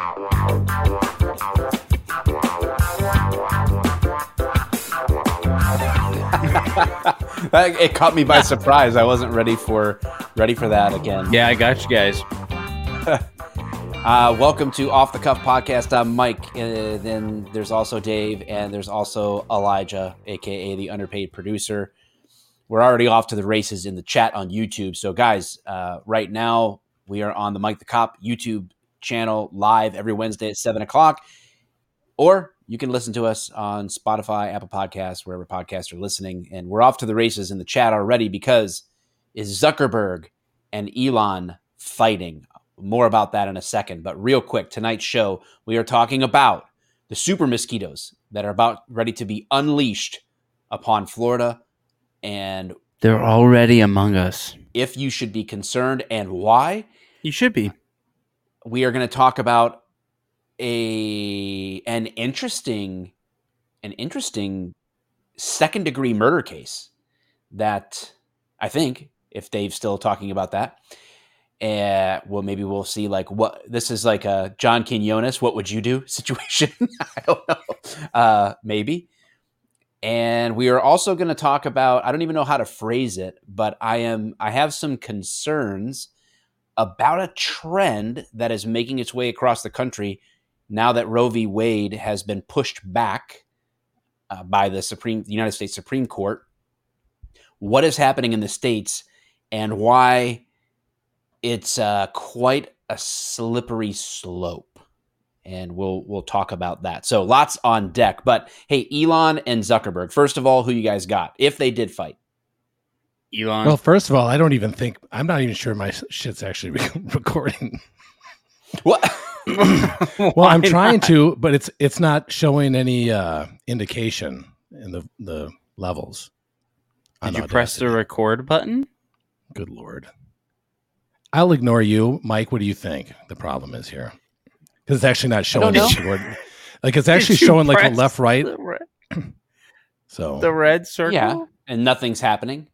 It caught me by surprise. I wasn't ready for ready for that again. Yeah, I got you guys. Uh, welcome to Off the Cuff Podcast. I'm Mike. Uh, then there's also Dave, and there's also Elijah, aka the underpaid producer. We're already off to the races in the chat on YouTube. So, guys, uh, right now we are on the Mike the Cop YouTube channel live every Wednesday at seven o'clock, or you can listen to us on Spotify, Apple Podcasts, wherever podcasts are listening. And we're off to the races in the chat already because is Zuckerberg and Elon fighting? More about that in a second. But real quick, tonight's show, we are talking about the super mosquitoes that are about ready to be unleashed upon Florida and They're already among us. if you should be concerned and why. You should be. We are going to talk about a an interesting an interesting second degree murder case that I think if Dave's still talking about that uh, well, maybe we'll see like what this is like a John Quinones, what would you do situation? I don't know. Uh, maybe. And we are also going to talk about, I don't even know how to phrase it, but I am, I have some concerns about a trend that is making its way across the country now that Roe v. Wade has been pushed back uh, by the Supreme, the United States Supreme Court. What is happening in the states and why it's uh, quite a slippery slope, and we'll we'll talk about that. So lots on deck. But hey, Elon and Zuckerberg. First of all, who you guys got if they did fight? Elon. Well, first of all, I don't even think I'm not even sure my shit's actually re- recording. What? Well, I'm trying to, but it's it's not showing any uh indication in the the levels. Did you press the record button? Good lord. I'll ignore you, Mike. What do you think the problem is here? Because it's actually not showing the word. Like it's actually showing like a left right. The, re- So the red circle. Yeah, and nothing's happening.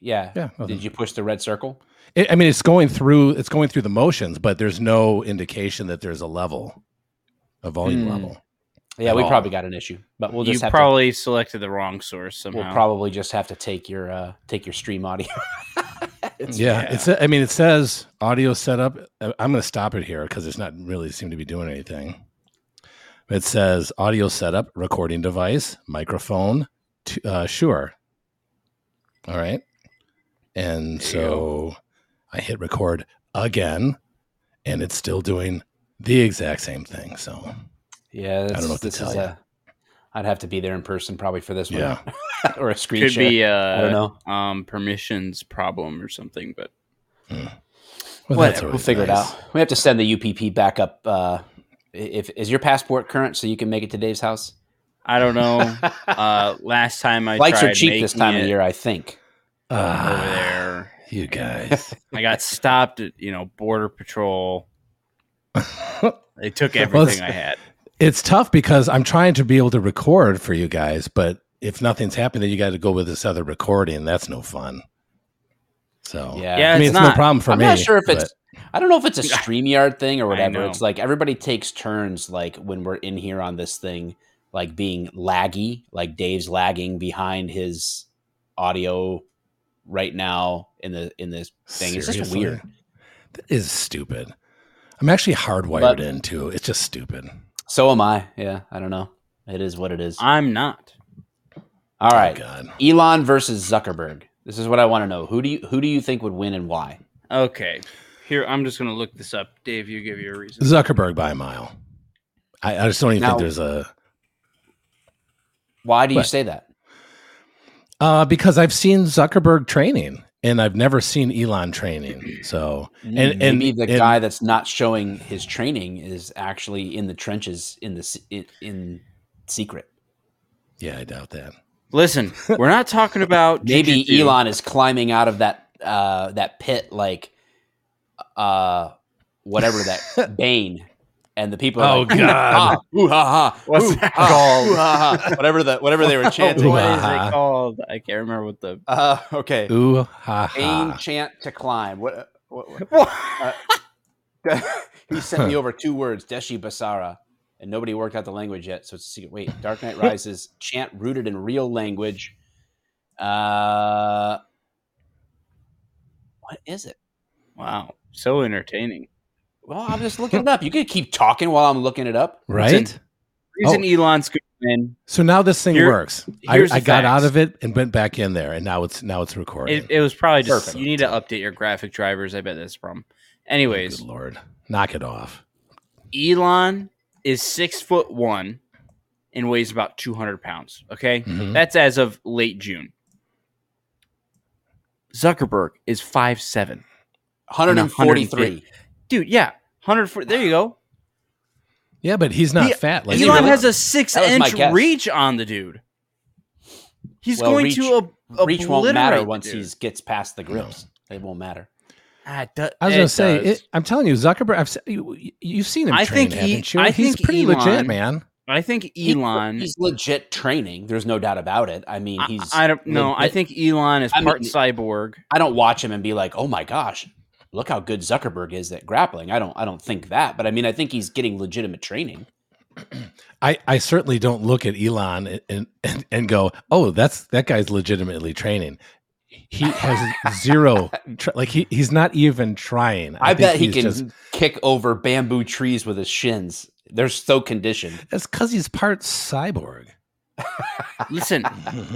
Yeah. yeah, nothing. Did you push the red circle? It, I mean, it's going through. It's going through the motions, but there's no indication that there's a level, a volume Hmm. level. Yeah, we all. probably got an issue, but we'll you just have probably selected the wrong source to. somehow. We'll probably just have to take your uh, take your stream audio. It's- yeah, yeah. it's. I mean, it says audio setup. uh, I'm going to stop it here because it's not really seem to be doing anything. It says audio setup, recording device, microphone. t- Uh, sure. All right, and There so I hit record again, and it's still doing the exact same thing. So Yeah, that's, don't know what to this tell is ya. a. I'd have to be there in person probably for this one, Yeah. or a screen Could share. be uh, I don't know. um permissions problem or something, but well, Whatever, that's we'll figure nice. it out. We have to send the UPP back up. Uh, if is your passport current, so you can make it to Dave's house? I don't know. uh last time I Flights are cheap this time it of year, I think. Ah, over there. You guys. I got stopped at, you know, border patrol. They took everything it's- I had. It's tough because I'm trying to be able to record for you guys, but if nothing's happening, then you got to go with this other recording. That's no fun. So Yeah. Yeah, I mean, it's it's, no problem for me. I'm not sure if but- it's. I don't know if it's a Streamyard thing or whatever. It's like everybody takes turns, like when we're in here on this thing, like being laggy, like Dave's lagging behind his audio right now in the in this thing. It's just weird. That is stupid. I'm actually hardwired But- into. It's just stupid. So am I. Yeah, I don't know. It is what it is. I'm not. All right, Oh, God. Elon versus Zuckerberg. This is what I want to know. Who do you who do you think would win and why? Okay. Here, I'm just going to look this up. Dave, you give your reason. Zuckerberg by a mile. I, I just don't even Now- think there's a Why do you What? say that? Uh, because I've seen Zuckerberg training and I've never seen Elon training. So and and, Maybe the and- guy that's not showing his training is actually in the trenches in the in, in secret. yeah, I doubt that. Listen, we're not talking about Maybe jujitsu. Elon is climbing out of that uh, that pit like uh, whatever that Bane, and the people. Are Oh, like, God. "Ooh-ha, ooh-ha-ha, What's that called? ooh-ha-ha," whatever the whatever they were chanting. what is it called? I can't remember what the. Uh, okay, Ooh ha Bane ha. chant to climb. What? what, what What? uh, He sent me over two words, Deshi Basara, and nobody worked out the language yet. So it's a secret. Wait, Dark Knight Rises chant rooted in real language. Uh, what is it? Wow, so entertaining. Well, I'm just looking it up. You could keep talking while I'm looking it up. right? Reason Elon's good man. So now this thing Here- works. I, I got out of it and went back in there, and now it's now it's recording. It, it was probably just Perfect. you need to update your graphic drivers. I bet that's the problem. Anyways, Good lord, knock it off. Elon is six foot one and weighs about two hundred pounds. Okay, Mhm. that's as of late June. Zuckerberg is five seven. 143. Dude, yeah, hundred. There you go. Yeah, but he's not He- fat. Like Elon really? has a six That was my inch reach on the dude. He's Well, going reach- to ab- Reach won't matter once he gets past the grips. It won't matter. Ah, do- I was it going to say, it, I'm telling you, Zuckerberg. I've se- you, you've seen him. I train, think he- haven't you? I he's think pretty Elon- legit, man. I think He- Elon. he's legit training. There's no doubt about it. I mean, he's. I, don't know. I think Elon is I part mean- cyborg. I don't watch him and be like, "Oh my gosh, look how good Zuckerberg is at grappling." I don't. I don't think that. But I mean, I think he's getting legitimate training. I, I certainly don't look at Elon and, and and go, oh, that's that guy's legitimately training. He has zero, tr- like he, he's not even trying. I, think bet he can just- kick over bamboo trees with his shins. They're so conditioned. that's because he's part cyborg. Listen,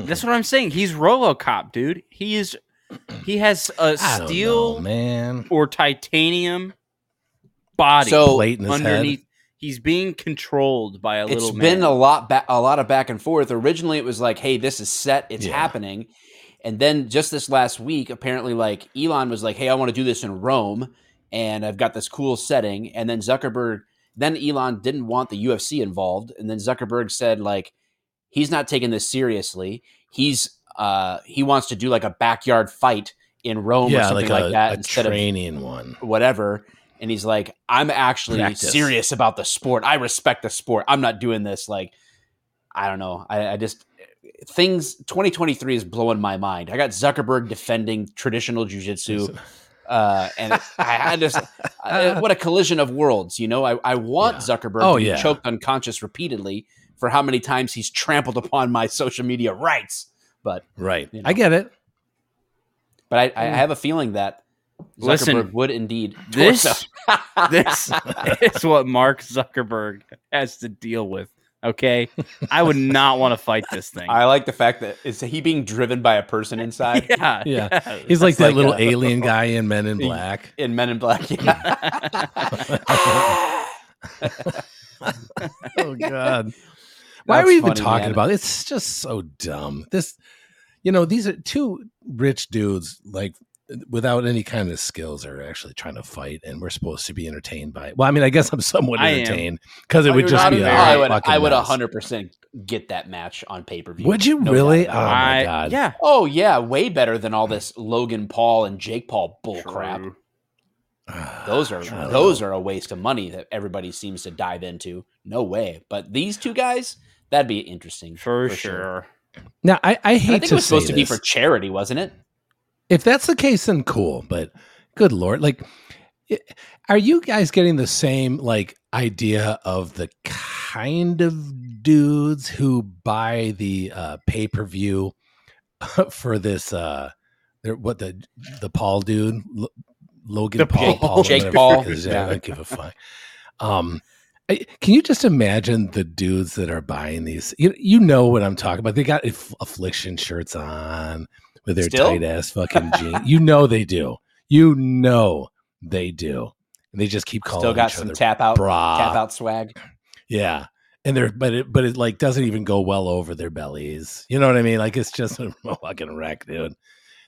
that's what I'm saying. He's RoboCop, dude. He is. He has a steel know, man. or titanium body So- Plate head. underneath. He's being controlled by a It's little been man. a lot, ba- a lot of back and forth. Originally, it was like, "Hey, this is set. It's Yeah. happening." And then just this last week, apparently, like Elon was like, "Hey, I want to do this in Rome, and I've got this cool setting." And then Zuckerberg, then Elon didn't want the UFC involved, and then Zuckerberg said like, he's not taking this seriously. He's uh he wants to do like a backyard fight in Rome or something like like, a, that a instead training one. whatever. And he's like, I'm actually Practice. serious about the sport. I respect the sport. I'm not doing this like I don't know. I, I just things 2023 is blowing my mind. I got Zuckerberg defending traditional jujitsu. Uh, and I, had this, I- what a collision of worlds, you know. I, I want Yeah. Zuckerberg Oh, to be yeah. choked unconscious repeatedly for how many times he's trampled upon my social media rights. But Right. You know. I get it. but I, I hmm. have a feeling that Zuckerberg Listen, would indeed this- this is what Mark Zuckerberg has to deal with. Okay, I would not want to fight this thing. I like the fact that is he being driven by a person inside yeah, Yeah. He's like that like little a- alien guy in Men in Black. in Men in Black. yeah. oh God. Why are we even funny, talking man. about it? It's just so dumb. This, you know, these are two rich dudes, like without any kind of skills, are actually trying to fight, and we're supposed to be entertained by it. Well, I mean, I guess I'm somewhat entertained because it Oh, would just be a entertained? I would, I would mess. 100% get that match on pay per view. Would you really? Oh my I- God. Yeah, Oh yeah, way better than all this Logan Paul and Jake Paul bull crap. Those are I don't those are a waste of money that everybody seems to dive into. No way. But these two guys, that'd be interesting for, sure. Now, I, I hate I think to it was supposed say to be for charity, wasn't it? if that's the case, then cool. But good lord, like, are you guys getting the same like idea of the kind of dudes who buy the uh, pay per view for this? uh What the the Paul dude, Lo- Logan The Paul, Paul. Jake Paul. the frick I don't give a fuck. Um, I- can you just imagine the dudes that are buying these? You, you know what I'm talking about. They got aff- affliction shirts on with their Still? tight ass fucking jeans. You know they do. You know they do. And they just keep calling Still got some tap out bra. tap out swag. Yeah. And they're but it but it like doesn't even go well over their bellies. You know what I mean? Like it's just a fucking wreck, dude.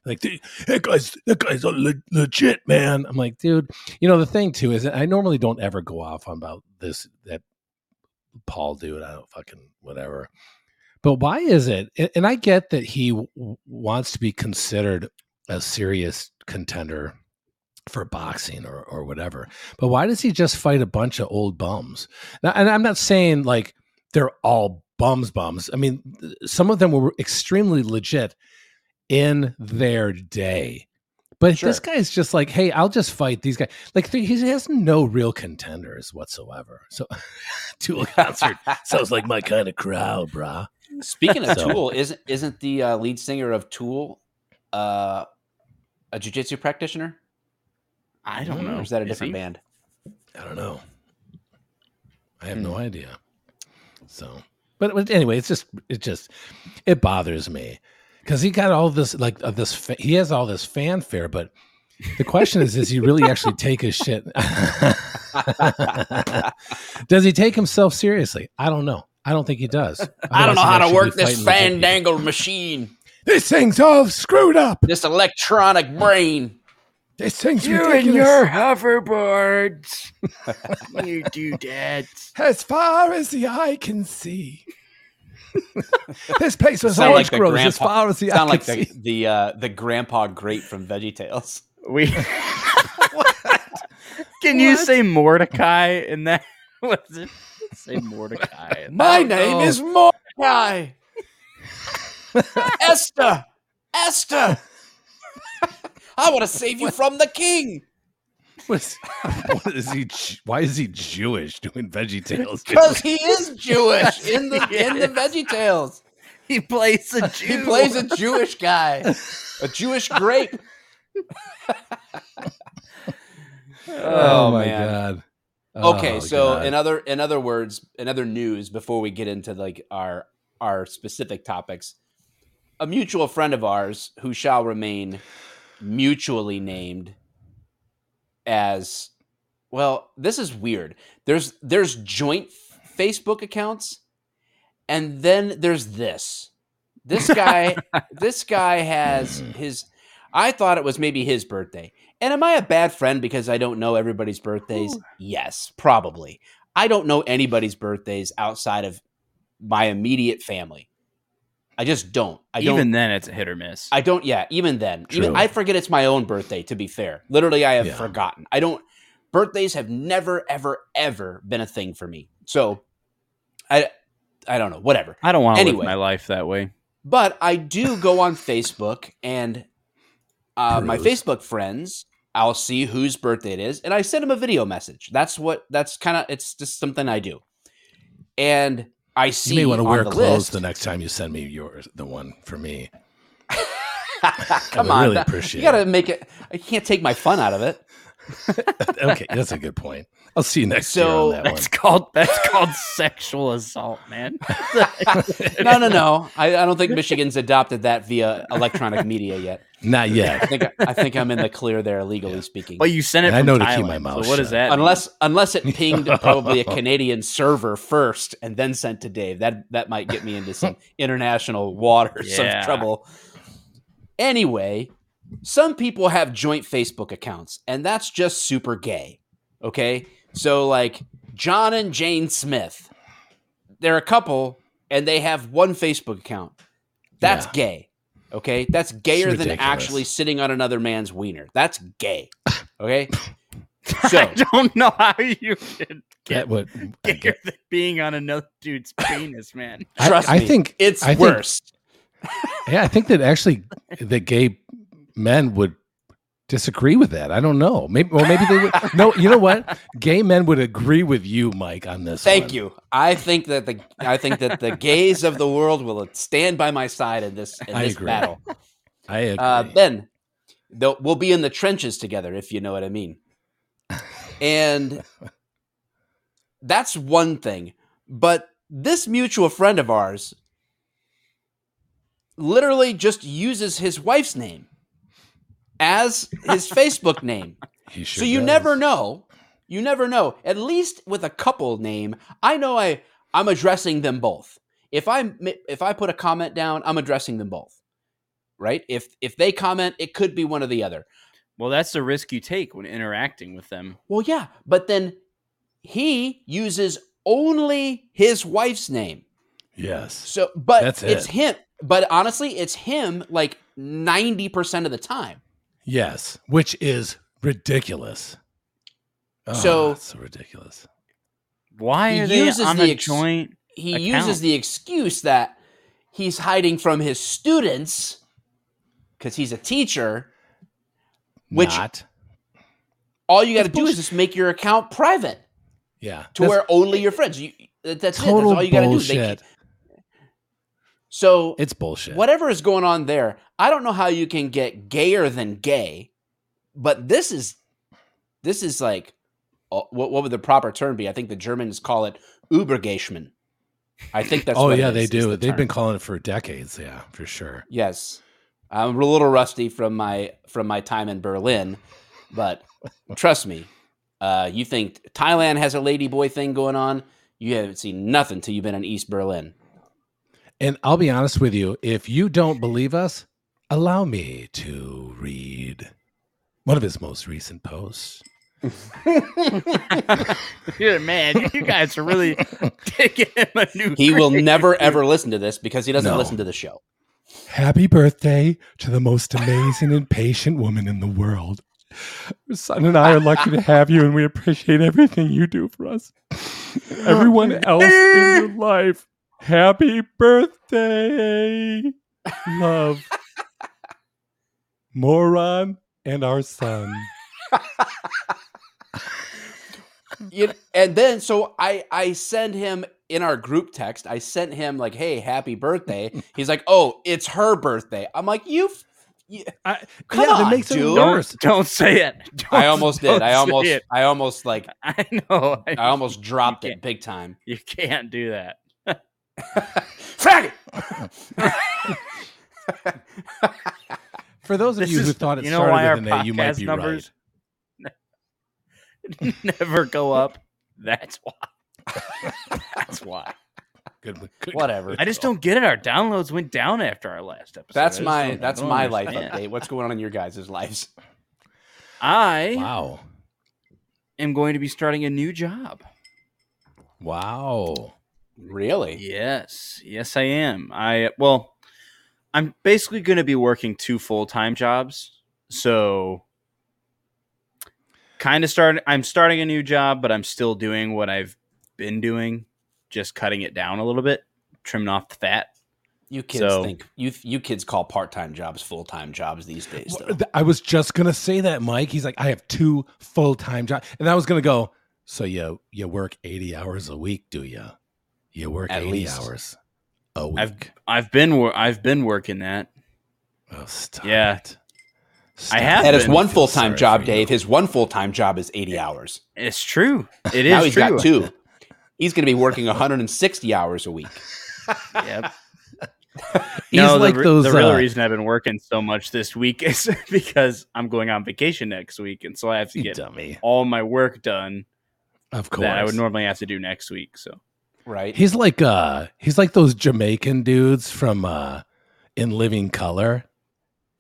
Like "Dude, that guy's that guy's le- legit man. I'm like, dude. You know the thing too is I normally don't ever go off on about this that Paul dude. I don't fucking whatever. But why is it? and- And I get that he w- wants to be considered a serious contender for boxing or, or whatever. But why does he just fight a bunch of old bums? Now, and I'm not saying like they're all bums bums. I mean, some of them were extremely legit in their day. But Sure. this guy's just like, hey, I'll just fight these guys. Like he has no real contenders whatsoever. So Tool concert sounds like my kind of crowd, brah. Speaking of So- Tool, isn't isn't the uh, lead singer of Tool uh, a jujitsu practitioner? I don't Mm, know. Or is that a Is different he? band? I don't know. I have Hmm. no idea. So, but, but anyway, it's just it just it bothers me because he got all this like uh, this fa- he has all this fanfare, but the question is, does he really actually take his shit? does he take himself seriously? I don't know. I don't think he does. I don't know how to work this fighting fandangled machine, This thing's all screwed up. this electronic brain. This thing's You and your hoverboards. you doodads. as far as the eye can see. This place was Sound orange like the groves as far as the Sound like the the uh, the grandpa grape from VeggieTales. We Can you say Mordecai in that? What is it? Say Mordecai. My that. name no. is Mordecai. Esther, Esther. I want to save you from the king What's- what is he? Why is he Jewish doing Veggie Tales? because he is Jewish in the in the Veggie Tales. he plays a Jew. He plays a Jewish guy, a Jewish grape. Oh, oh, my man. god. Okay, Oh, so God. in other in other words, in other news, before we get into like our our specific topics, a mutual friend of ours who shall remain mutually named as well, this is weird. There's there's joint Facebook accounts, and then there's this. This guy, this guy has his. I thought it was maybe his birthday. And am I a bad friend because I don't know everybody's birthdays? Yes, probably. I don't know anybody's birthdays outside of my immediate family. I just don't. I don't. Even then, it's a hit or miss. I don't. Yeah, even then, even True. I forget it's my own birthday. To be fair, literally, I have Yeah. forgotten. I don't. Birthdays have never, ever, ever been a thing for me. So, I, I don't know. Whatever. I don't want to Anyway. live my life that way. But I do go on Facebook and uh, my Facebook friends. I'll see whose birthday it is, and I send them a video message. That's what. That's kind of. It's just something I do. And I see. you may want to wear the clothes list- the next time you send me yours, the one for me. Come on, really appreciate you got to make it. I can't take my fun out of it. okay, that's a good point. I'll see you next So, year on That's called that's called sexual assault, man. No, no, no. I, I don't think Michigan's adopted that via electronic media yet. one. Not I yet. think I think I'm in the clear there, legally speaking. But you sent it. I From know to keep my mouth So what does shut. that? mean? unless unless it pinged probably a Canadian server first and then sent to Dave. That that might get me into some international waters Yeah. of trouble. Anyway, some people have joint Facebook accounts, and that's just super gay. Okay, so like John and Jane Smith, they're a couple, and they have one Facebook account. That's Yeah. gay. Okay, that's gayer than actually sitting on another man's wiener. That's gay. Okay, so I don't know how you could That get would I, gayer than being on another dude's penis, man. I- Trust I me, think it's I think- worse. yeah, I think that actually the gay men would disagree with that. I don't know. Maybe well, maybe they would. No, you know what? Gay men would agree with you, Mike, on this. Thank one. you. I think that the I think that the gays of the world will stand by my side in this in I this agree. battle. I agree. Uh, then we'll be in the trenches together, if you know what I mean. And that's one thing. But this mutual friend of ours literally just uses his wife's name as his Facebook name. He sure so you does. never know. You never know. At least with a couple name, I know I I'm addressing them both. If I if I put a comment down, I'm addressing them both. Right? If if they comment, it could be one or the other. Well, that's the risk you take when interacting with them. Well, yeah, but then he uses only his wife's name. Yes. So, but That's it's it. him. But honestly, it's him like 90% of the time. Yes, which is ridiculous. Oh, So- so ridiculous. Why He are they uses on the the ex- joint? he account. uses the excuse that he's hiding from his students because he's a teacher Which- not. All you got to do is just make your account private Yeah. to That's where only your friends. You, that's it. That's all you got to do. bullshit. They, so it's bullshit. whatever is going on there, I don't know how you can get gayer than gay, but this is this is like uh, what what would the proper term be? I think the Germans call it Übergeschman. I think that's oh what yeah, is, they is do. the They've term. been calling it for decades. Yeah, for sure. Yes. I'm a little rusty from my from my time in Berlin, but trust me, uh, you think Thailand has a ladyboy thing going on? You haven't seen nothing till you've been in East Berlin. And I'll be honest with you, if you don't believe us, allow me to read one of his most recent posts. Yeah, man, you guys are really taking him a new. He will never ever listen to this because he doesn't No. listen to the show. Happy birthday to the most amazing and patient woman in the world. Your son and I are lucky to have you, and we appreciate everything you do for us. Everyone else in your life, happy birthday. Love. Moron and our son. You- know, and then so I I send him in our group text. I sent him like, "Hey, happy birthday." He's like, "Oh, it's her birthday." I'm like, "You." f- you I, Come yeah, that on, makes it dude. worse. Don't don't say it. Don't- I almost did. I almost. I almost like I know. I almost dropped it big time. You can't do that. Faggot. For those of This you who thought it you know started with our an A, you might podcast be numbers- right. Never go up. That's why. That's why. Good, good Whatever. I just don't get it. Our downloads went down after our last episode. That's my that's don't my life update. What's going on in your guys' lives? I Wow. am going to be starting a new job. Wow. Really? Yes, yes, I am. I well, I'm basically going to be working two full time jobs. So, kind of start. I'm starting a new job, but I'm still doing what I've been doing, just cutting it down a little bit, trimming off the fat. You kids So- think you you kids call part time jobs full time jobs these days. Though. I was just gonna say that, Mike. He's like, I have two full time jobs, and I was gonna go. So you you work eighty hours a week, do you? You work At eighty least. hours a week. I've I've been wor- I've been working that. oh, stop Yeah. it. I have it. That is been- one full time job, for you. Dave. His one full time job is eighty hours. It's true. It is now he's true. got two. He's going to be working 160 hours a week. Yep. He's no, like the, those. the real uh, reason I've been working so much this week is because I'm going on vacation next week, and so I have to get dummy. all my work done Of course. that I would normally have to do next week. So Right? He's like uh he's like those Jamaican dudes from uh in Living Color.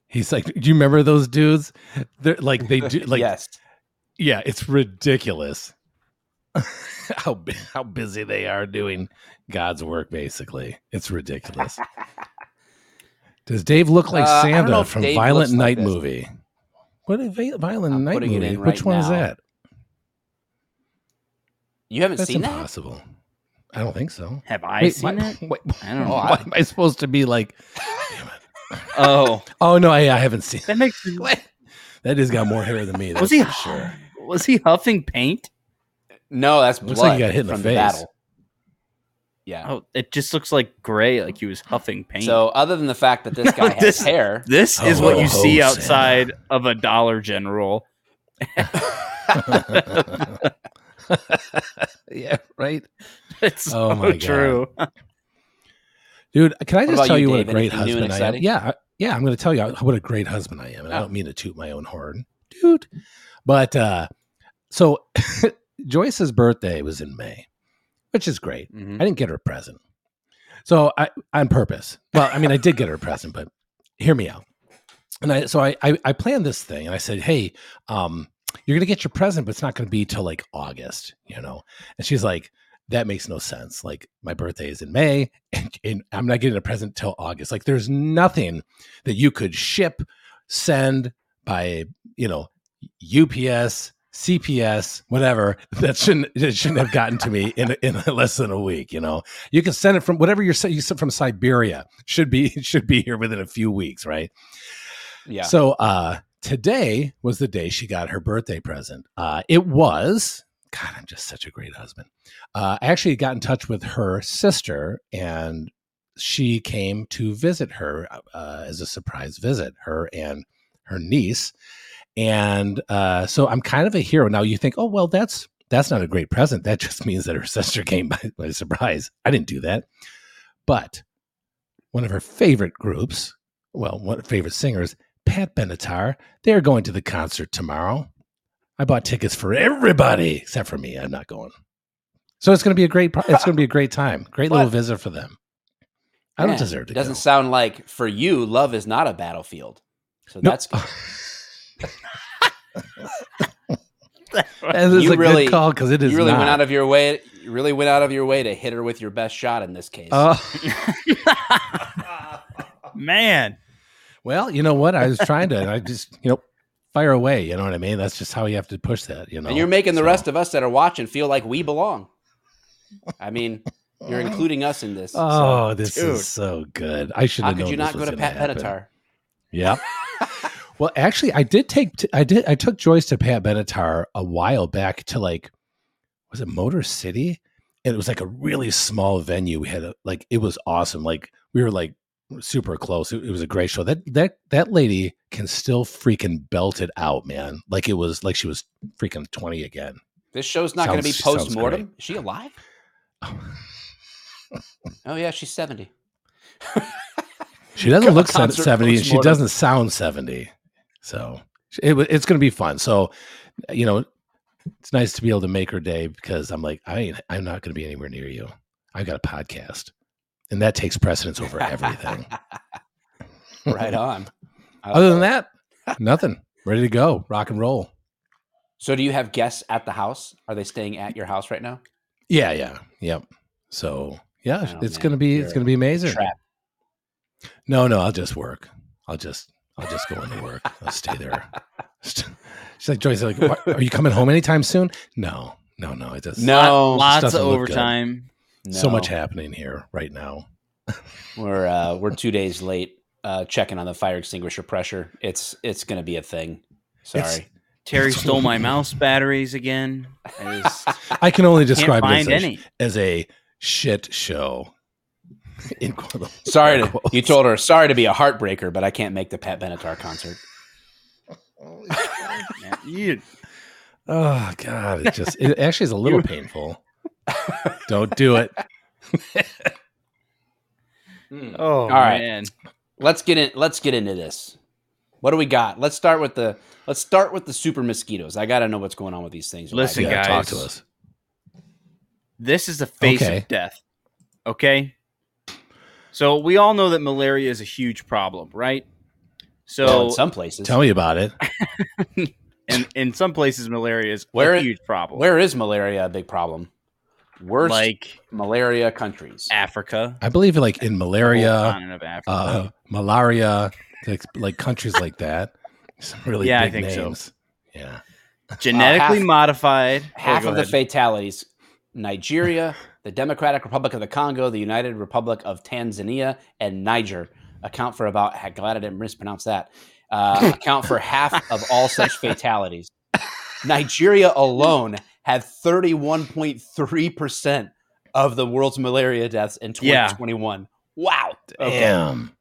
He's like, do you remember those dudes? They're like they do like yes. yeah, it's ridiculous. how how busy they are doing God's work basically. It's ridiculous. Does Dave look like Uh, I don't know Santa from Dave Violent looks like Night movie? What a Violent I'm Night movie? in Which right one is that? You haven't That's seen that? impossible. I don't think so. have I Wait, seen why- it? wait, I don't oh, know. why am I supposed to be like? Oh, Oh no, I, I haven't seen. that makes That has got more hair than me. Was he for sure? was he huffing paint? No, that's blood Looks like he got hit in the from face. battle. Yeah. Oh, it just looks like gray, like he was huffing paint. So other than the fact that this No, guy has this- hair, this is Ho, what you ho, see Santa. outside of a Dollar General. yeah, right, It's Oh so my God. true. dude. Can I just tell you, you what a great Anything husband I am? Yeah, yeah. I'm going to tell you what a great husband I am, and I Oh. don't mean to toot my own horn, dude. But uh so Joyce's birthday was in May, which is great. Mhm. I didn't get her a present. So I on purpose. Well, I mean I did get her a present, but hear me out. And I so I I, I planned this thing and I said, Hey, um, you're gonna get your present, but it's not gonna be till like August, you know? And she's like, That makes no sense. Like my birthday is in May and, and I'm not getting a present till August. Like there's nothing that you could ship, send by, you know, UPS, CPS, whatever, that shouldn't that shouldn't have gotten to me in in less than a week. You know, you can send it from whatever you're saying, you sent from Siberia should be should be here within a few weeks, right? yeah. So uh today was the day she got her birthday present. Uh, it was, God, I'm just such a great husband. Uh, I actually got in touch with her sister, and she came to visit her uh, as a surprise visit, her and her niece. And uh, so I'm kind of a hero. Now you think, oh, well, that's that's not a great present. That just means that her sister came by, by surprise. I didn't do that. But one of her favorite groups, well, one of her favorite singers, Pat Benatar, they're going to the concert tomorrow. I bought tickets for everybody except for me. I'm not going. So it's going to be a great. It's going to be a great time. Great little visit for them. I don't Man, deserve to Doesn't go. sound like for you, love is not a battlefield. So No. that's good. That is You a really- good call because it is. you really not. went out of your way. You really went out of your way to hit her with your best shot in this case. Uh, Man, well, you know what? I was trying to. I just you know fire away. You know what I mean? That's just how you have to push that. You know. and you're making the So- rest of us that are watching feel like we belong. I mean, you're including us in this. so Oh, this Dude. is so good. I should how have known could you this not go to gonna Pat happen. Benatar? Yep. well, actually, I did take t- I did I took Joyce to Pat Benatar a while back to like was it Motor City? And it was like a really small venue. We had a, like it was awesome. Like we were like super close. It, it was a great show. That that that lady can still freaking belt it out, man. Like it was like she was freaking twenty again. This show's not going to be post mortem. Is she alive? Oh yeah, she's seventy. She doesn't look se- Concert 70 and she doesn't sound 70. So it, it's going to be fun. So, you know, it's nice to be able to make her day because I'm like, I ain't, I'm not going to be anywhere near you. I've got a podcast and that takes precedence over everything. right on. Other than that, nothing. Ready to go. Rock and roll. so do you have guests at the house? Are they staying at your house right now? Yeah. Yeah. Yep. So yeah, Oh, it's man, going to be, you're it's going to be amazing. Trap. No, no, I'll just work. I'll just, I'll just go into work. I'll stay there. She's like, Joyce, like, are you coming home anytime soon? No, no, no. It just No, Lot- lots of doesn't look good. overtime. so much happening here right now. We're uh, we're two days late uh, checking on the fire extinguisher pressure. It's it's going to be a thing. It's- Sorry. Terry It's- stole my mouse batteries again. I just I can only describe it as a, as a shit show. In quote- Sorry to you told her sorry to be a heartbreaker, but I can't make the Pat Benatar concert. Man, you- Oh God! It just it actually is a little painful. Don't do it. Hmm. oh, All right. man. Let's get in. Let's get into this. What do we got? Let's start with the let's start with the super mosquitoes. I got to know what's going on with these things. Listen, guys. talk to us. This is the face Okay. of death. Okay. So we all know that malaria is a huge problem, right? So Well, in some places. Tell me about it. and in some places malaria is Where- a huge problem. Where is malaria a big problem? Worst like malaria countries. Africa. I believe like in malaria, continent of Africa. uh, malaria, like, like countries like that. Some really Yeah, I big think so. names. Yeah. Genetically half- modified. Oh, Half go of the fatalities Nigeria, the Democratic Republic of the Congo, the United Republic of Tanzania, and Niger account for about, heck, glad I didn't mispronounce that, uh, account for half of all such fatalities. Nigeria alone had 31.3% of the world's malaria deaths in Yeah. 2021. Wow. Okay. Damn.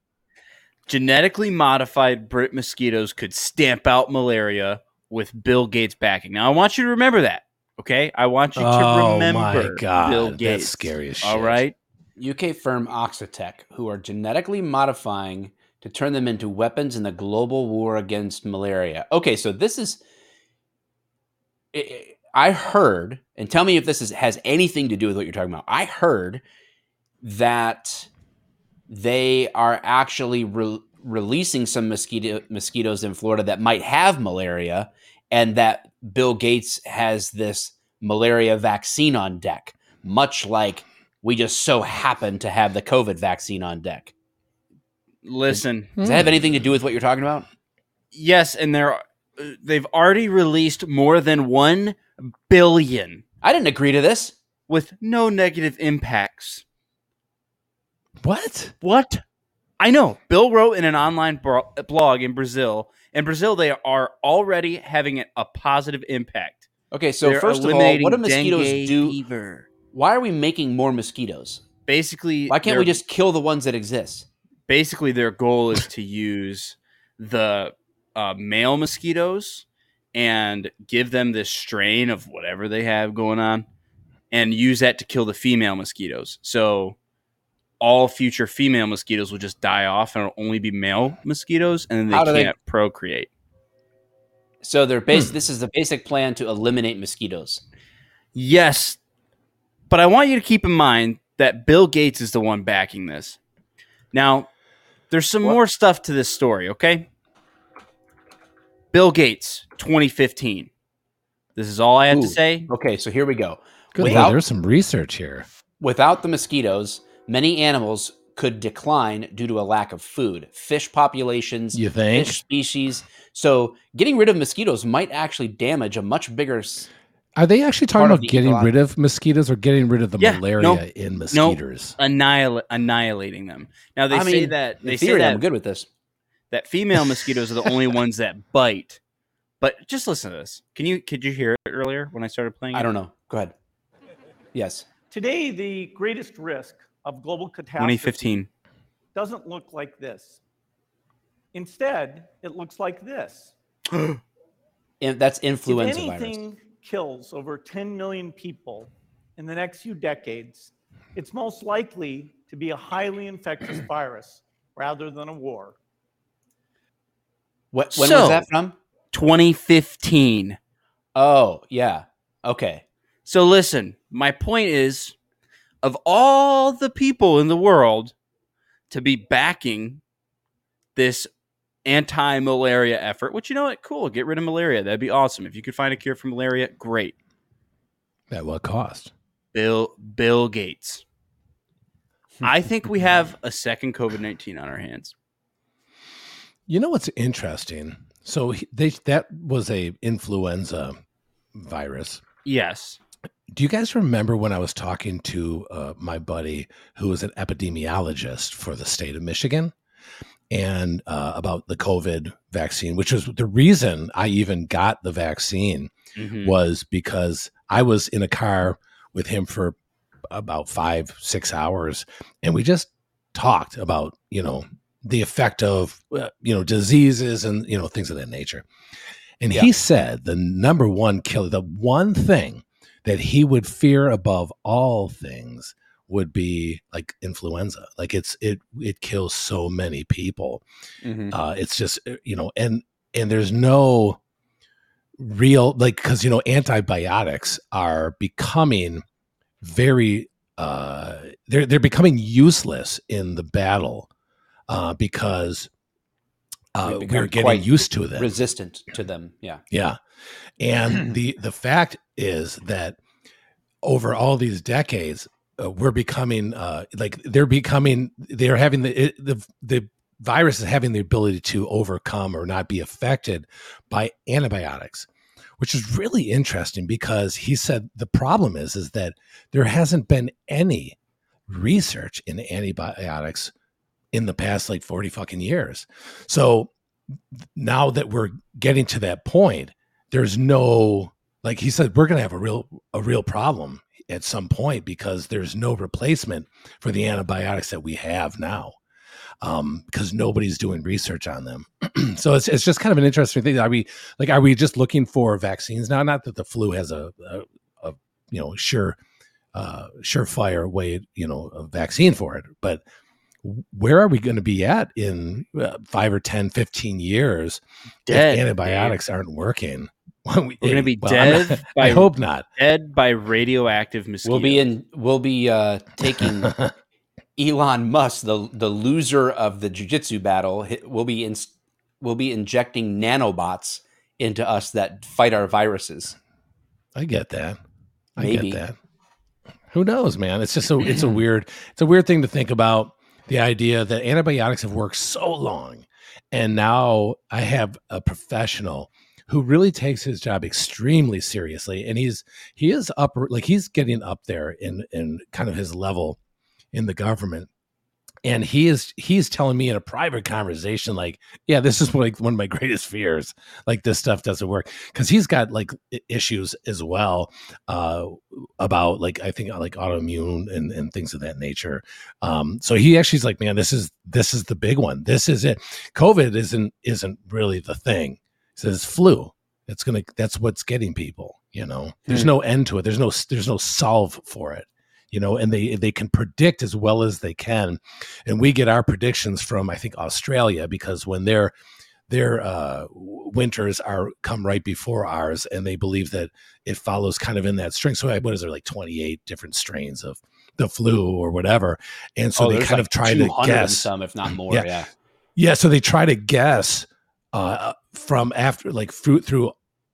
genetically modified Brit mosquitoes could stamp out malaria with Bill Gates backing. Now I want you to remember that. Okay, I want you to Oh remember my God. Bill That's Gates. scary as shit. All right. UK firm Oxitec, who are genetically modifying to turn them into weapons in the global war against malaria. Okay, so this is. I- I heard, and tell me if this is, has anything to do with what you're talking about. I heard that they are actually re- releasing some mosquito mosquitoes in Florida that might have malaria, and that Bill Gates has this malaria vaccine on deck, much like we just so happen to have the COVID vaccine on deck. Listen, Does that have anything to do with what you're talking about? yes, and they're they've already released more than one billion I didn't agree to this. with no negative impacts. What? What? I know. Bill wrote in an online bro- blog in Brazil In Brazil, they are already having a- a positive impact. Okay, so They're first of all, eliminating what do mosquitoes dengue do? fever. Why are we making more mosquitoes? Basically, Why can't their- we just kill the ones that exist? basically their goal is to use the uh, male mosquitoes and give them this strain of whatever they have going on and use that to kill the female mosquitoes so all future female mosquitoes will just die off and it'll only be male mosquitoes and then they can't procreate So they're Hmm. This is the basic plan to eliminate mosquitoes. yes but i want you to keep in mind that bill gates is the one backing this now there's some What? more stuff to this story okay bill gates 2015 this is all i have to say Okay, so here we go. Good Without- Lord, there's some research here. Without the mosquitoes, many animals could decline due to a lack of food. Fish populations, You think? fish species. So getting rid of mosquitoes might actually damage a much bigger. Are they actually talking about getting ecological- rid of mosquitoes or getting rid of the Yeah, malaria no, in mosquitoes? Annihil- annihilating them now they I say mean, that they say theory, that I'm good with this. That female mosquitoes are the only ones that bite but just listen to this can you could you hear it earlier when i started playing I it? don't know. Go ahead. Yes. Today, the greatest risk of global catastrophe 2015 doesn't look like this. Instead, it looks like this. And that's influenza if virus. anything kills over 10 million people in the next few decades, it's most likely to be a highly infectious virus rather than a war. What, when So- was that from? 2015 Oh, yeah. Okay. So listen, my point is of all the people in the world to be backing this anti-malaria effort, which you know what, cool, get rid of malaria. That'd be awesome. If you could find a cure for malaria, great. At what cost? Bill Bill Gates. I think we have a second COVID-19 on our hands. You know what's interesting? So he- they that was a influenza virus. Yes. Do you guys remember when I was talking to uh, my buddy who is an epidemiologist for the state of Michigan and uh, about the COVID vaccine, which was the reason I even got the vaccine Mhm. was because I was in a car with him for about five, six hours, and we just talked about, you know, the effect of, uh, you know, diseases and, you know, things of that nature. And he said the number one killer, the one thing that he would fear above all things would be like influenza. Like it's, it, it kills so many people Mhm. uh it's just uh, you know and and there's no real like because you know antibiotics are becoming very uh they're they're becoming useless in the battle uh because uh we're getting used to them Resistant to them. Yeah. yeah. And the the fact is that over all these decades, uh, we're becoming uh, like they're becoming they're having the it, the the virus is having the ability to overcome or not be affected by antibiotics, which is really interesting because he said the problem is is that there hasn't been any research in antibiotics in the past like 40 fucking years. So now that we're getting to that point, there's no like he said, we're gonna have a real a real problem at some point because there's no replacement for the antibiotics that we have now. Um, because nobody's doing research on them. so it's it's just kind of an interesting thing. Are we like are we just looking for vaccines now? Not that the flu has a, a, a you know sure uh surefire way, you know, a vaccine for it, but where are we going to be at in uh, 5 or 10 15 years Dead, if antibiotics aren't working we're We're gonna be I'm not- dead i hope not Dead by radioactive mosquitoes. We'll be in. We'll be uh, taking Elon Musk, the the loser of the jujitsu battle. We'll be in. We'll be injecting nanobots into us that fight our viruses. i get that i get that who knows man it's just a it's a weird it's a weird thing to think about the idea that antibiotics have worked so long and now i have a professional who really takes his job extremely seriously and he's he is up like he's getting up there in in kind of his level in the government and he is he's telling me in a private conversation like yeah this is like one of my greatest fears like this stuff doesn't work. Because he's got like issues as well uh about like i think like autoimmune and, and things of that nature. Um so he actually's like man this is this is the big one. This is it. Covid isn't isn't really the thing. He says flu. It's gonna that's what's getting people you know? There's Hmm. no end to it. There's no there's no solve for it you know and they they can predict as well as they can and we get our predictions from i think australia because when their their uh winters are come right before ours and they believe that it follows kind of in that string so what is there like 28 different strains of the flu or whatever and so Oh, they kind like of try to guess some, if not more. Yeah. Yeah. yeah, so they try to guess uh, from after like through through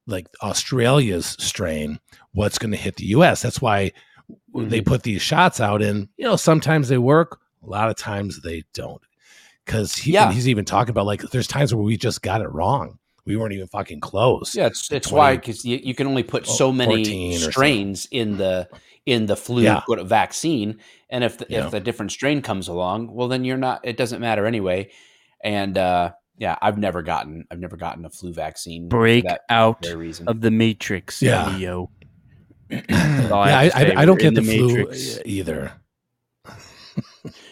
like Australia's strain what's going to hit the U.S. That's why they put these shots out, and you know sometimes they work, a lot of times they don't. Because he, Yeah. he's even talking about like there's times where we just got it wrong. We weren't even fucking close. Yeah, it's it's 20 why because you, you can only put so many 14 or something. strains in the in the flu Yeah. vaccine, and if the, Yeah. if a different strain comes along, well, then you're not. It doesn't matter anyway. And uh, yeah, I've never gotten I've never gotten a flu vaccine. Break out reason. of the matrix, Yeah. Leo. That's yeah, I, have to say. I, I don't get in the, flu Matrix. either.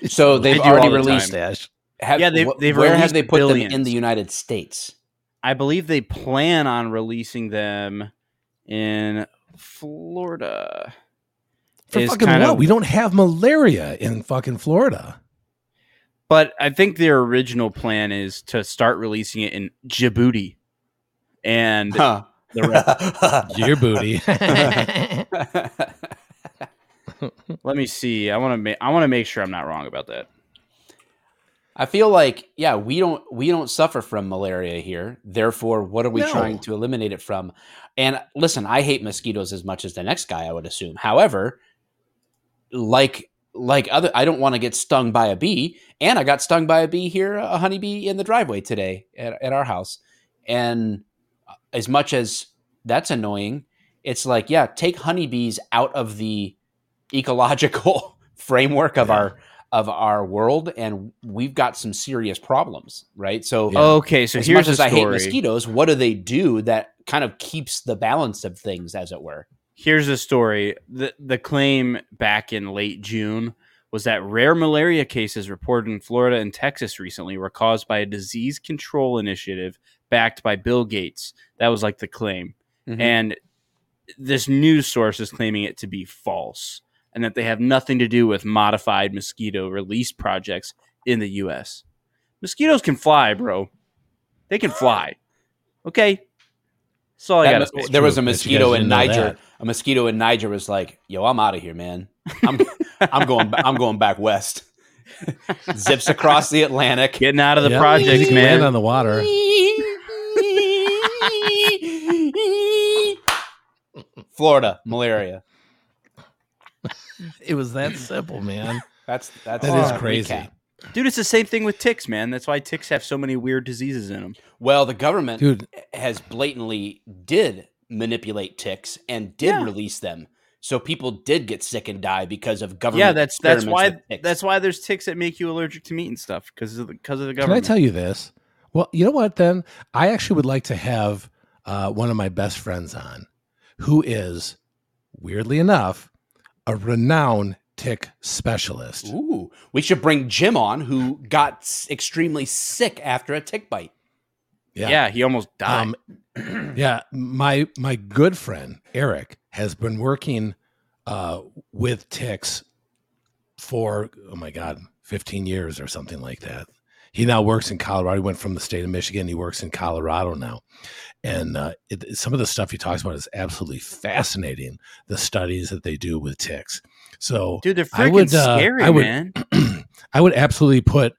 so they've They do all already the released. Stash. Have, Yeah, they've- they've where have they put them in the United States? I believe they plan on releasing them in Florida. For Is fucking what? of- We don't have malaria in fucking Florida. But I think their original plan is to start releasing it in Djibouti. And Huh. The rest, Your booty. let me see. I want to make I want to make sure I'm not wrong about that. I feel like yeah, we don't we don't suffer from malaria here. Therefore, what are we No. trying to eliminate it from? And listen, I hate mosquitoes as much as the next guy, I would assume. However, like like other I don't want to get stung by a bee, and I got stung by a bee here, a honeybee in the driveway today at, at our house. And as much as that's annoying, it's like, yeah, take honeybees out of the ecological framework of Yeah. our of our world and we've got some serious problems right so Yeah. Okay, so as here's much the as i hate mosquitoes what do they do that kind of keeps the balance of things as it were Here's the story. The the claim back in late June was that rare malaria cases reported in Florida and Texas recently were caused by a disease control initiative backed by Bill Gates. That was like the claim. Mhm. And this news source is claiming it to be false and that they have nothing to do with modified mosquito release projects in the US. Mosquitoes can fly, bro. They can fly. Okay? That's all I got mos- there was a true, but you mosquito in niger a mosquito in niger was like yo i'm out of here man i'm i'm going i'm going back west zips across the atlantic Getting out of the Yep. projects, You can man. land on the water. florida malaria It was that simple, man. that's that's That is crazy. recap. Dude, it's the same thing with ticks, man. That's why ticks have so many weird diseases in them. well the government Dude, has blatantly did manipulate ticks and did Yeah. release them. So people did get sick and die because of government. Yeah, that's that's why that's why there's ticks that make you allergic to meat and stuff because of the, because of the government. Can I tell you this? Well, you know what? Then I actually would like to have uh, one of my best friends on, who is, weirdly enough, a renowned tick specialist. Ooh, we should bring Jim on, who got extremely sick after a tick bite. yeah. he almost died. Um, yeah, my my good friend Eric has been working uh, with ticks for oh my god, fifteen years or something like that. He now works in Colorado. He went from the state of Michigan. He works in Colorado now, and uh, it, some of the stuff he talks about is absolutely fascinating. The studies that they do with ticks. So, Dude, they're I freaking would, uh, scary, I would- man. I would absolutely put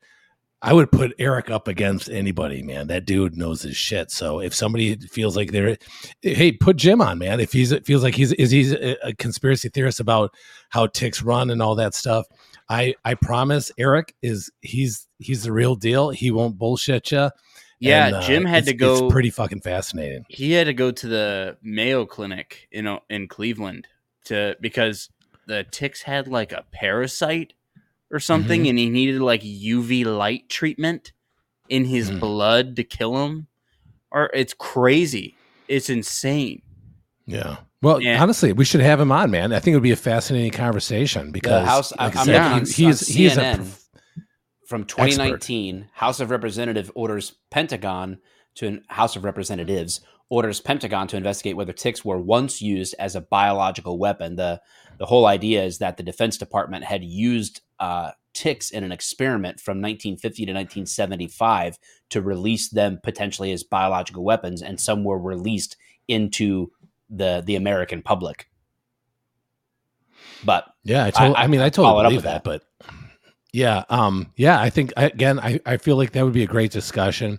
I would put Eric up against anybody, man. That dude knows his shit. So if somebody feels like they're hey, put Jim on, man. If he's feels like he's is he's a conspiracy theorist about how ticks run and all that stuff. I I promise Eric is he's he's the real deal. He won't bullshit you. Yeah, uh, Jim had to go- It's pretty fucking fascinating. He had to go to the Mayo Clinic in uh, in Cleveland to because the ticks had like a parasite or something, mm-hmm. and he needed like UV light treatment in his Mhm. blood to kill him. Or it's crazy. It's insane. Yeah. Well, Yeah. honestly, we should have him on, man. I think it would be a fascinating conversation because House- like I I'm said, he- on- he on is a From 2019, House of Representative orders Pentagon to House of Representatives orders Pentagon to investigate whether ticks were once used as a biological weapon. the The whole idea is that the Defense Department had used uh, ticks in an experiment from 1950 to 1975 to release them potentially as biological weapons, and some were released into the the American public. But Yeah, I, told, I- I, mean, I totally believe with that, but yeah, um, yeah, I think again, I, I feel like that would be a great discussion.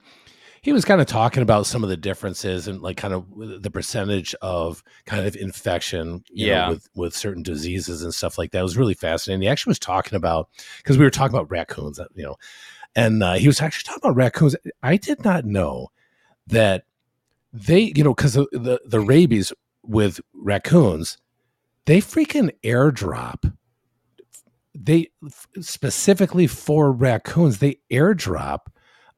He was kind of talking about some of the differences and like kind of the percentage of kind of infection, you know, Yeah. with with certain diseases and stuff like that. It was really fascinating. He actually was talking about because we were talking about raccoons, uh, you know, and uh, he was actually talking about raccoons. I did not know that they, you know, because the, the the rabies with raccoons, they freaking airdrop they specifically for raccoons they airdrop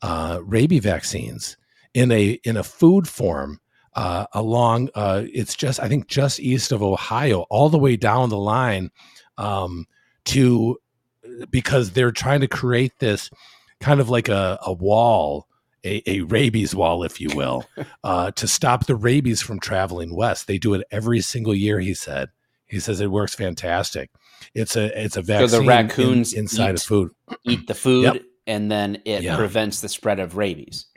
uh, rabies vaccines in a in a food form uh, along uh, it's just i think just east of ohio all the way down the line um, to because they're trying to create this kind of like a, a wall a, a rabies wall if you will uh, to stop the rabies from traveling west they do it every single year he said he says it works fantastic it's a it's a vaccine So the in- raccoons inside of food eat the food, Yep. and then it Yeah. prevents the spread of rabies.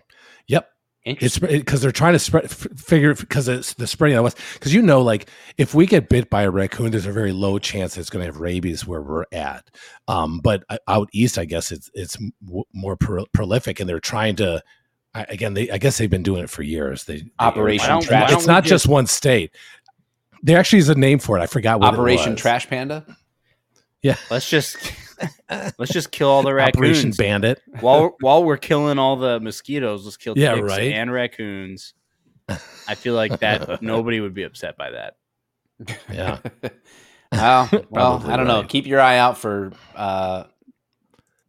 yep it's because they're trying to spread f- figure because it's the spreading of us because you know like if we get bit by a raccoon there's a very low chance it's going to have rabies where we're at um but uh, out east i guess it's it's more pro- prolific and they're trying to I, again they i guess they've been doing it for years they, they Operation Why Trash. why it's not just- just one state there actually is a name for it i forgot what it Operation was. Trash Panda. Let's just let's just kill all the operation raccoons. bandit while while we're killing all the mosquitoes, let's kill Yeah, ticks right. and raccoons. I feel like that nobody would be upset by that. yeah well, well, I don't know. Keep your eye out for uh,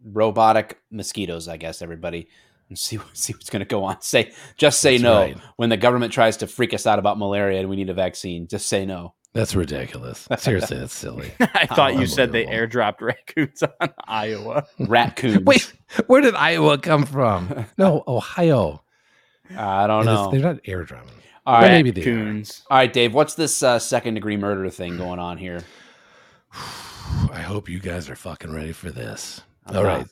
robotic mosquitoes. I guess everybody and see see what's going to go on. Say just say That's no right. when the government tries to freak us out about malaria and we need a vaccine. Just say no. That's ridiculous seriously that's silly I thought you said they Unbelievable. airdropped raccoons on Iowa. Raccoons. Wait, where did Iowa come from? No, Ohio. I don't And it's- know. They're not airdropping. All Or maybe they. Raccoons. all right, Dave. What's this uh, second degree murder thing going on here? I hope you guys are fucking ready for this. I'm All not. right.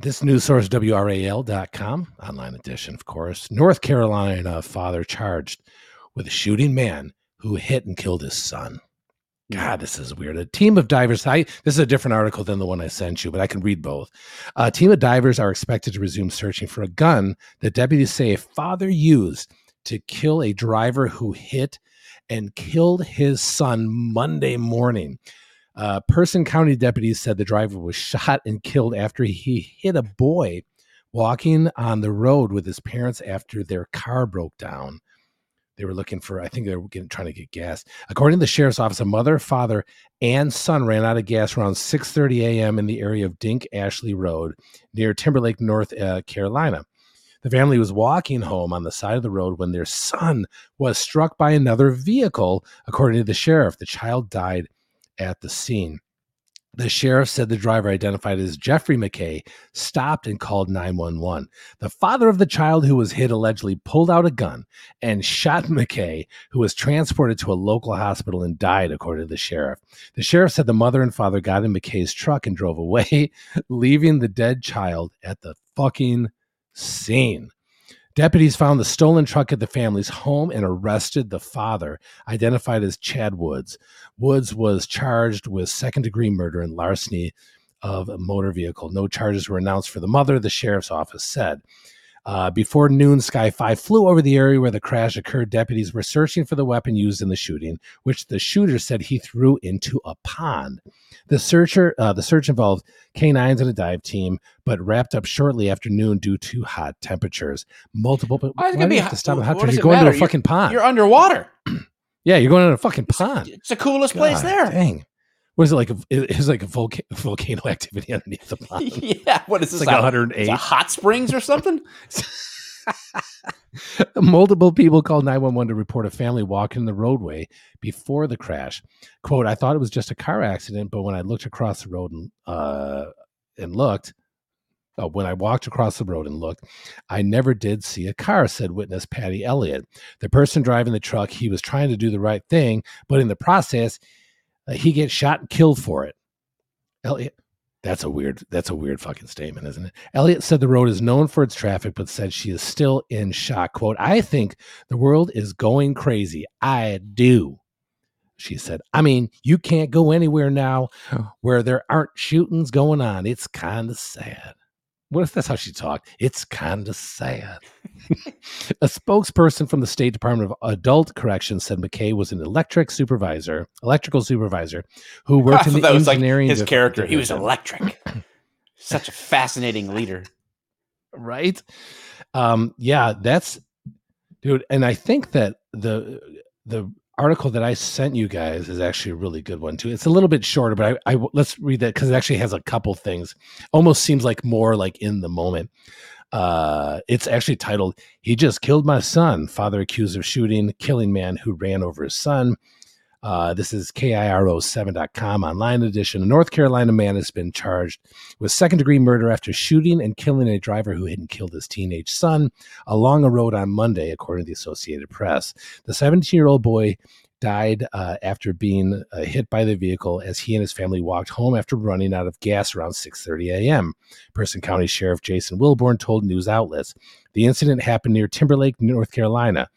This news source, WRAL.com, online edition, of course. North Carolina father charged with shooting man who hit and killed his son. God, this is weird. A team of divers. I this is a different article than the one I sent you, but I can read both. A team of divers are expected to resume searching for a gun that deputies say a father used to kill a driver who hit and killed his son Monday morning. Uh, Person County deputies said the driver was shot and killed after he hit a boy walking on the road with his parents after their car broke down. They were looking for, I think they were getting, trying to get gas. According to the sheriff's office, a mother, father, and son ran out of gas around 6:30 a.m. in the area of Dink Ashley Road near Timberlake, North uh, Carolina. The family was walking home on the side of the road when their son was struck by another vehicle. According to the sheriff, the child died at the scene. The sheriff said the driver, identified as Jeffrey McKay, stopped and called 911. The father of the child who was hit allegedly pulled out a gun and shot McKay, who was transported to a local hospital and died, according to the sheriff. The sheriff said the mother and father got in McKay's truck and drove away, leaving the dead child at the fucking scene. Deputies found the stolen truck at the family's home and arrested the father, identified as Chad Woods. Woods was charged with second degree murder and larceny of a motor vehicle. No charges were announced for the mother, the sheriff's office said. Uh, before noon, Sky 5 flew over the area where the crash occurred. Deputies were searching for the weapon used in the shooting, which the shooter said he threw into a pond. The searcher, uh, the search involved canines and a dive team, but wrapped up shortly after noon due to hot temperatures. Multiple, Why is it why gonna be hot? to stop hot temperatures? You're going to a fucking pond. You're underwater. yeah, you're going to a fucking pond. It's the coolest place there. Dang. Was it like a, it was like a volcano, volcano activity underneath the pond? yeah, what is It's this? like 108. is hot springs or something? Multiple people called 911 to report a family walking in the roadway before the crash. Quote, I thought it was just a car accident, but when I looked across the road and, uh, and looked, uh, when I walked across the road and looked, I never did see a car, said witness Patty Elliott. The person driving the truck, he was trying to do the right thing, but in the process, uh, he gets shot and killed for it. Elliot, that's a weird, that's a weird fucking statement, isn't it? Elliot said the road is known for its traffic, but said she is still in shock. Quote, I think the world is going crazy. I do. She said, I mean, you can't go anywhere now where there aren't shootings going on. It's kind of sad. What if that's how she talked? It's kind of sad. a spokesperson from the State Department of Adult Corrections said McKay was an electric supervisor, electrical supervisor, who worked in the that was like engineering. his character. He was electric. Such a fascinating leader. right um yeah that's dude and i think that the the article that i sent you guys is actually a really good one too it's a little bit shorter but i, I let's read that because it actually has a couple things almost seems like more like in the moment uh it's actually titled he just killed my son father accused of shooting killing man who ran over his son uh, this is KIRO7.com online edition. A North Carolina man has been charged with second degree murder after shooting and killing a driver who had killed his teenage son along a road on Monday, according to the Associated Press. The 17 year old boy died uh, after being uh, hit by the vehicle as he and his family walked home after running out of gas around 6:30 a.m. Person County Sheriff Jason Wilborn told news outlets the incident happened near Timberlake, North Carolina.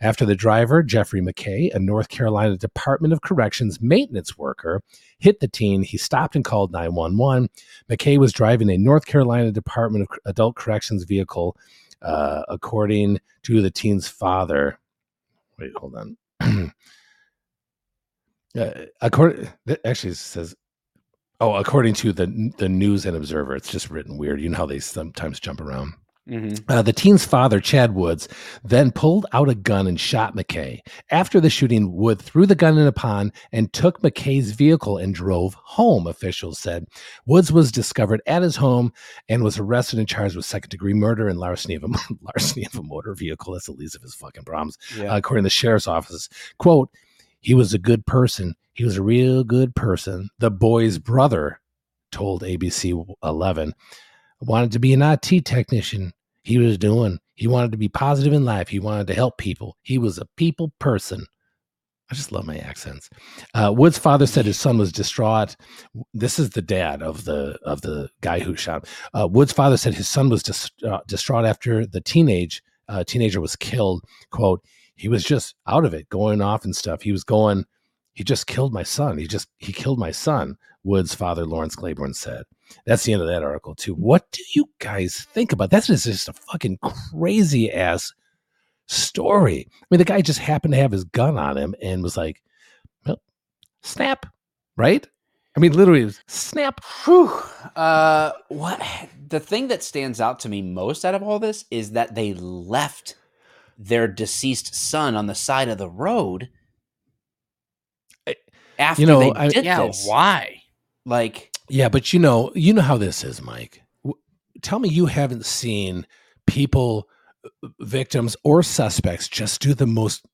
After the driver, Jeffrey McKay, a North Carolina Department of Corrections maintenance worker, hit the teen, he stopped and called 911. McKay was driving a North Carolina Department of Adult Corrections vehicle, uh, according to the teen's father. Wait, hold on. uh, according, that actually says, oh, according to the the News and Observer, it's just written weird. You know how they sometimes jump around. Mhm. Uh, the teen's father, Chad Woods, then pulled out a gun and shot McKay. After the shooting, Wood threw the gun in a pond and took McKay's vehicle and drove home, officials said. Woods was discovered at his home and was arrested and charged with second degree murder and larceny of a, larceny of a motor vehicle. That's the least of his fucking problems. Yeah. Uh, according to the sheriff's office. Quote, he was a good person. He was a real good person. The boy's brother told ABC 11, wanted to be an IT technician. He was doing, he wanted to be positive in life. He wanted to help people. He was a people person. I just love my accents. Uh, Wood's father said his son was distraught. This is the dad of the of the guy who shot. him. Uh, Wood's father said his son was uh, distraught after the teenage uh, teenager was killed. "Quote: He was just out of it, going off and stuff. He was going. He just killed my son. He just he killed my son." Wood's father, Lawrence Claiborne, said. That's the end of that article too. What do you guys think about that? Is just a fucking crazy ass story. I mean, the guy just happened to have his gun on him and was like, well, snap, right? I mean, literally, snap. Whew. Uh, what the thing that stands out to me most out of all this is that they left their deceased son on the side of the road I- after know, they I- did Yeah, this. why? Like, Yeah, but you know, you know how this is, Mike. W- Tell me you haven't seen people, uh, victims or suspects, just do the most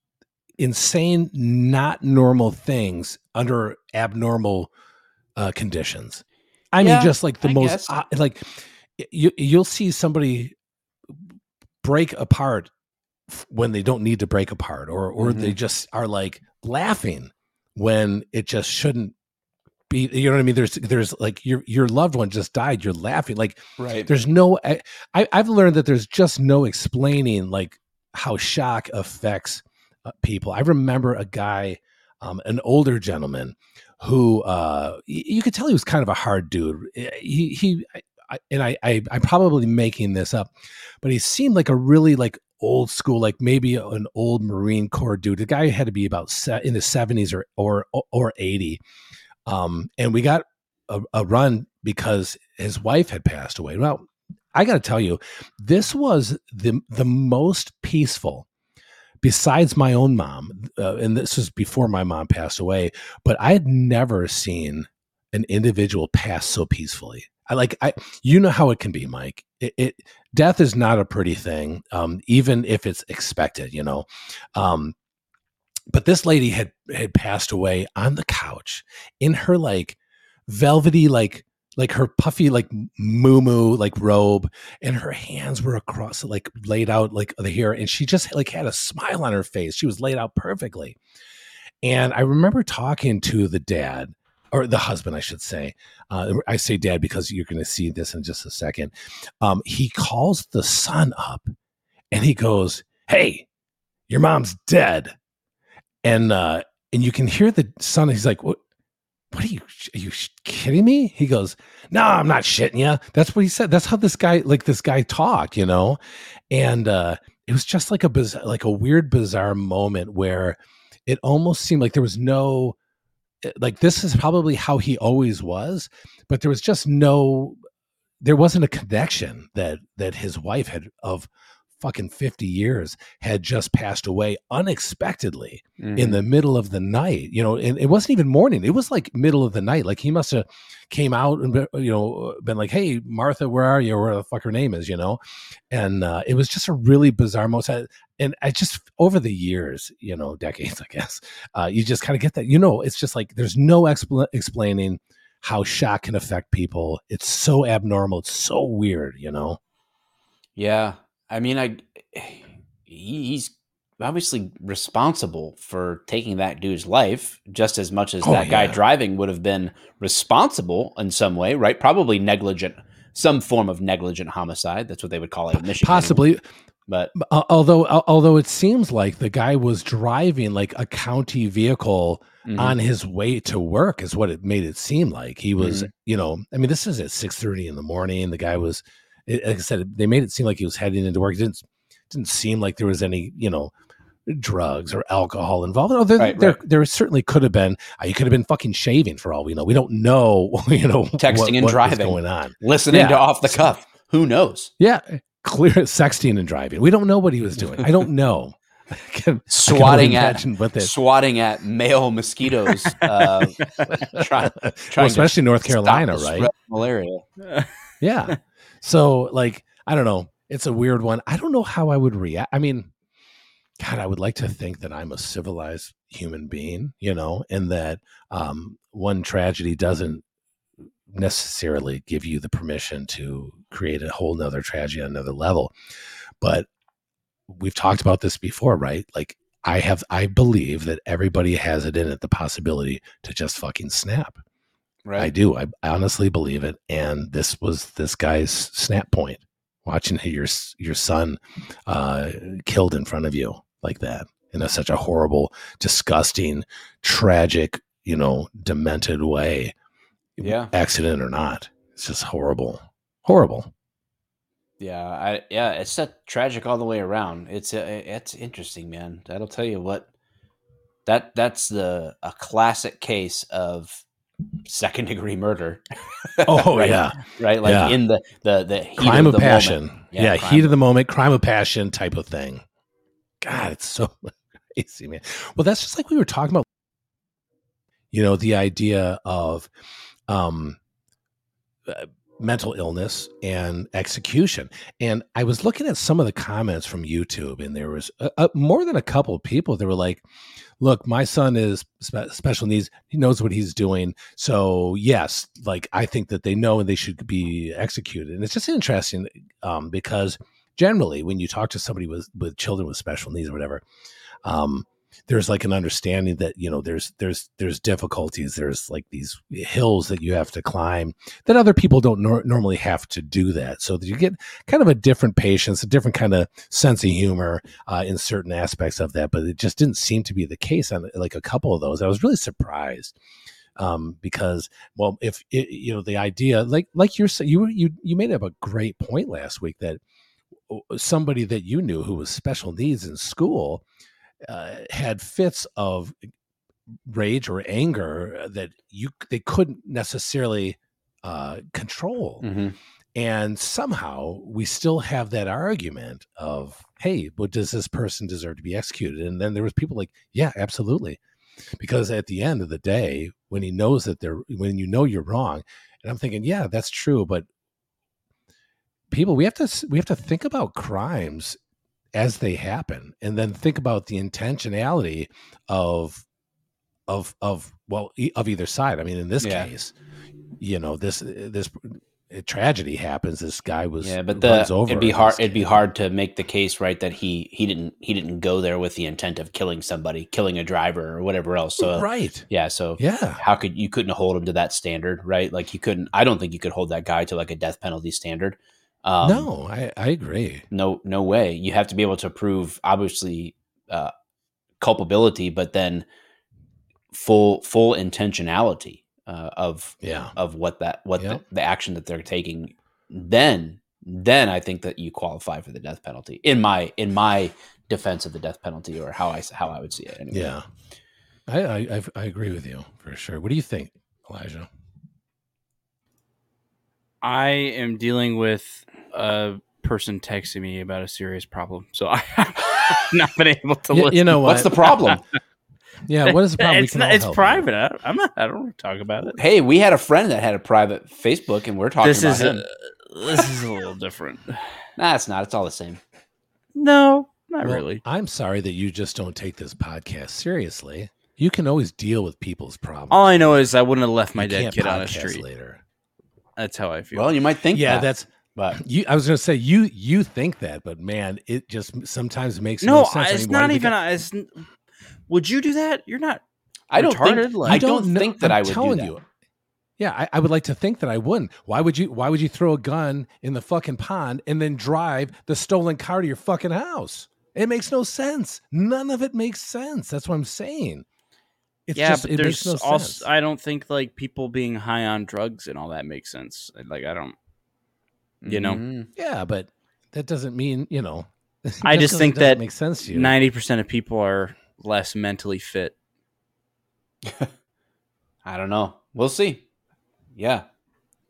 insane, not normal things under abnormal uh, conditions. I Yeah, mean, just like the I most, uh, like you, you'll see somebody break apart f- when they don't need to break apart, or or they just are like laughing when it just shouldn't be. You know what I mean? There's there's like your your loved one just died. You're laughing like right? there's no I, I i've learned that there's just no explaining like how shock affects uh, people i remember a guy um, an older gentleman who uh y- you could tell he was kind of a hard dude Eh, he he I, and I, I i'm probably making this up but he seemed like a really like old school like maybe an old marine corps dude the guy had to be about se- in the 70s or or or 80 um and we got a, a run because his wife had passed away. Well, I got to tell you, this was the the most peaceful, besides my own mom, uh, and this was before my mom passed away. But I had never seen an individual pass so peacefully. I like I you know how it can be, Mike. It, it death is not a pretty thing, um, even if it's expected, you know. Um, but this lady had had passed away on the couch in her like velvety like like her puffy like moo like robe and her hands were across like laid out like the hair and she just like had a smile on her face she was laid out perfectly and i remember talking to the dad or the husband i should say uh, i say dad because you're going to see this in just a second um, he calls the son up and he goes hey your mom's dead. And uh and you can hear the son he's like what what are you are you kidding me? He goes no i'm not shitting you that's what he said. That's how this guy like this guy talked you know? And uh it was just like a bizarre, like a weird bizarre moment where it almost seemed like there was no like this is probably how he always was but there was just no there wasn't a connection that that his wife had of fucking 50 years had just passed away unexpectedly mm-hmm. in the middle of the night you know and it wasn't even morning it was like middle of the night like he must have came out and you know been like hey martha where are you or where the fuck her name is you know and uh, it was just a really bizarre moment and i just over the years you know decades i guess uh, you just kind of get that you know it's just like there's no expl- explaining how shock can affect people it's so abnormal it's so weird you know yeah I mean, I he's obviously responsible for taking that dude's life just as much as oh, that guy driving would have been responsible in some way, right? Probably negligent, some form of negligent homicide. That's what they would call it in Michigan. Possibly. But although although it seems like the guy was driving like a county vehicle mm-hmm. on his way to work is what it made it seem like. He was, mm-hmm. you know, I mean, this is at 6:30 in the morning. The guy was like I said, they made it seem like he was heading into work. It didn't didn't seem like there was any, you know, drugs or alcohol involved. Oh, there, right, there, right. there certainly could have been. Uh, you could have been fucking shaving for all we know. We don't know, you know, texting what, and driving going on, listening yeah. to off the cuff. Who knows? Yeah, clear sexting and driving. We don't know what he was doing. I don't know. I swatting at swatting at male mosquitoes, uh, try, well, especially North Carolina, right? Malaria. yeah. So like, I don't know. It's a weird one. I don't know how I would react. I mean, God, I would like to think that I'm a civilized human being, you know, and that um, one tragedy doesn't necessarily give you the permission to create a whole nother tragedy on another level. But we've talked about this before, right? Like I have I believe that everybody has it in it the possibility to just fucking snap. Right. I do. I honestly believe it. And this was this guy's snap point. Watching your your son uh, killed in front of you like that in a, such a horrible, disgusting, tragic, you know, demented way. Yeah, accident or not, it's just horrible, horrible. Yeah, I yeah, it's a tragic all the way around. It's uh, it's interesting, man. That'll tell you what that that's the a classic case of second degree murder. Oh right? yeah, right. Like yeah. in the the the crime of, of passion. Yeah, yeah heat of the moment, crime of passion type of thing. God, it's so crazy, man. Well, that's just like we were talking about. You know, the idea of um, uh, mental illness and execution. And I was looking at some of the comments from YouTube, and there was a, a, more than a couple of people that were like, look, my son is spe- special needs. He knows what he's doing. So yes, like I think that they know and they should be executed. And it's just interesting um, because generally when you talk to somebody with, with children with special needs or whatever, um, there's like an understanding that you know there's there's there's difficulties there's like these hills that you have to climb that other people don't nor- normally have to do that. So that you get kind of a different patience a different kind of sense of humor uh, in certain aspects of that but it just didn't seem to be the case on like a couple of those. I was really surprised um, because well if it, you know the idea like like you're you you you made up a great point last week that somebody that you knew who was special needs in school uh, had fits of rage or anger that you they couldn't necessarily uh, control. Mm-hmm. And somehow we still have that argument of, hey, but does this person deserve to be executed? And then there was people like, yeah, absolutely. because at the end of the day, when he knows that they're when you know you're wrong, and I'm thinking, yeah, that's true, but people we have to we have to think about crimes as they happen and then think about the intentionality of of of well of either side i mean in this Yeah. case you know this this tragedy happens this guy was Yeah, but the over it'd be hard. It'd be hard to make the case, right, that he he didn't he didn't go there with the intent of killing somebody, killing a driver or whatever else. So right yeah, so yeah how could you couldn't hold him to that standard, right? Like you couldn't. I don't think you could hold that guy to like a death penalty standard. Um, no i i agree no, no way. You have to be able to prove obviously uh, culpability, but then full full intentionality uh, of yeah of what that what Yep. the, the action that they're taking. Then then I think that you qualify for the death penalty. In my in my defense of the death penalty, or how I s- how I would see it. Anyway. yeah I, I I I agree with you for sure what do you think elijah I am dealing with a person texting me about a serious problem, so I have not been able to. Y- listen. you know what What's the problem? yeah what is the problem it's not, it's private. I, I'm not. I don't want to talk about it. hey, we had a friend that had a private Facebook, and we're talking This about is him. a, this is a little different. nah, it's not. It's all the same. No, not Well, really. I'm sorry that you just don't take this podcast seriously. You can always deal with people's problems. All I know is I wouldn't have left my You dead kid on a street. later. That's how I feel. Well, you might think yeah, that, that's but you. I was going to say you. You think that, but man, it just sometimes makes no, no, sense. I- I it's mean, not even. get- It's, would you do that? You're not. I don't retarded, think like- I You don't know- think that I'm I would do telling that. you. Yeah, I, I would like to think that I wouldn't. Why would you? Why would you throw a gun in the fucking pond and then drive the stolen car to your fucking house? It makes no sense. None of it makes sense. That's what I'm saying. It's yeah, just, but it there's no also. sense. I don't think like people being high on drugs and all that makes sense. Like I don't. You know, Mhm. Yeah, but that doesn't mean you know. I just think that makes sense to you. ninety percent of people are less mentally fit. I don't know. We'll see. Yeah.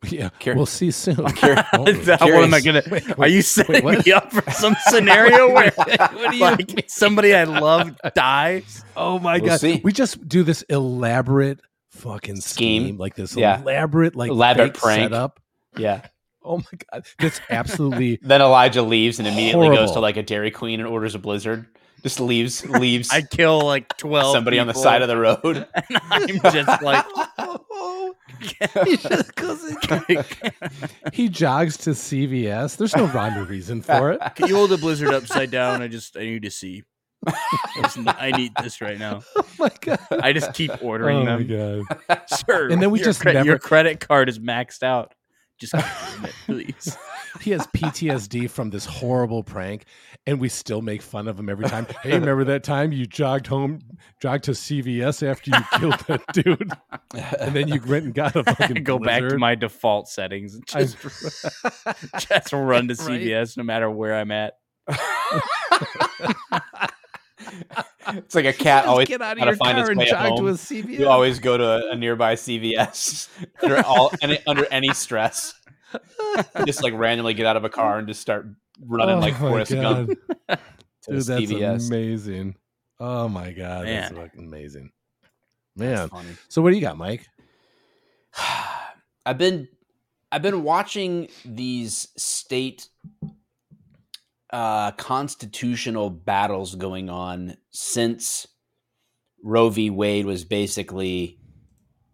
yeah, Cur- we'll see soon. cur- won't what am I gonna? Wait, Are you setting what? me up for some scenario where what you like somebody I love dies? Oh my We'll god! see. We just do this elaborate fucking scheme, Scheme. like this Yeah. elaborate, like Elaborate prank. setup. Yeah. Oh my god, that's absolutely Then Elijah leaves and immediately goes to like a Dairy Queen and orders a Blizzard. Just leaves leaves I kill like twelve somebody on the side of the road. and I'm just like, he just goes he jogs to CVS. There's no rhyme or reason for it. can you hold the blizzard upside down? I just I need to see. I need this right now. Oh my god! I just keep ordering oh my them. god! Sir, And then we your just cre- never- your credit card is maxed out. Just it, please. He has PTSD from this horrible prank, and we still make fun of him every time. Hey, remember that time you jogged home, jogged to CVS after you killed that dude, and then you went and got a fucking Go back to my default settings just, just run to Right. CVS no matter where I'm at. It's like a cat always get out of your car and jog to a CVS. You always go to a, nearby CVS under all any, under any stress. just like randomly get out of a car and just start running like Oh my Forrest Gump to Dude, that's CVS. amazing. Oh my god, that's Man. fucking amazing, That's man. funny. So what do you got, Mike? I've been I've been watching these state uh, constitutional battles going on since Roe v. Wade was basically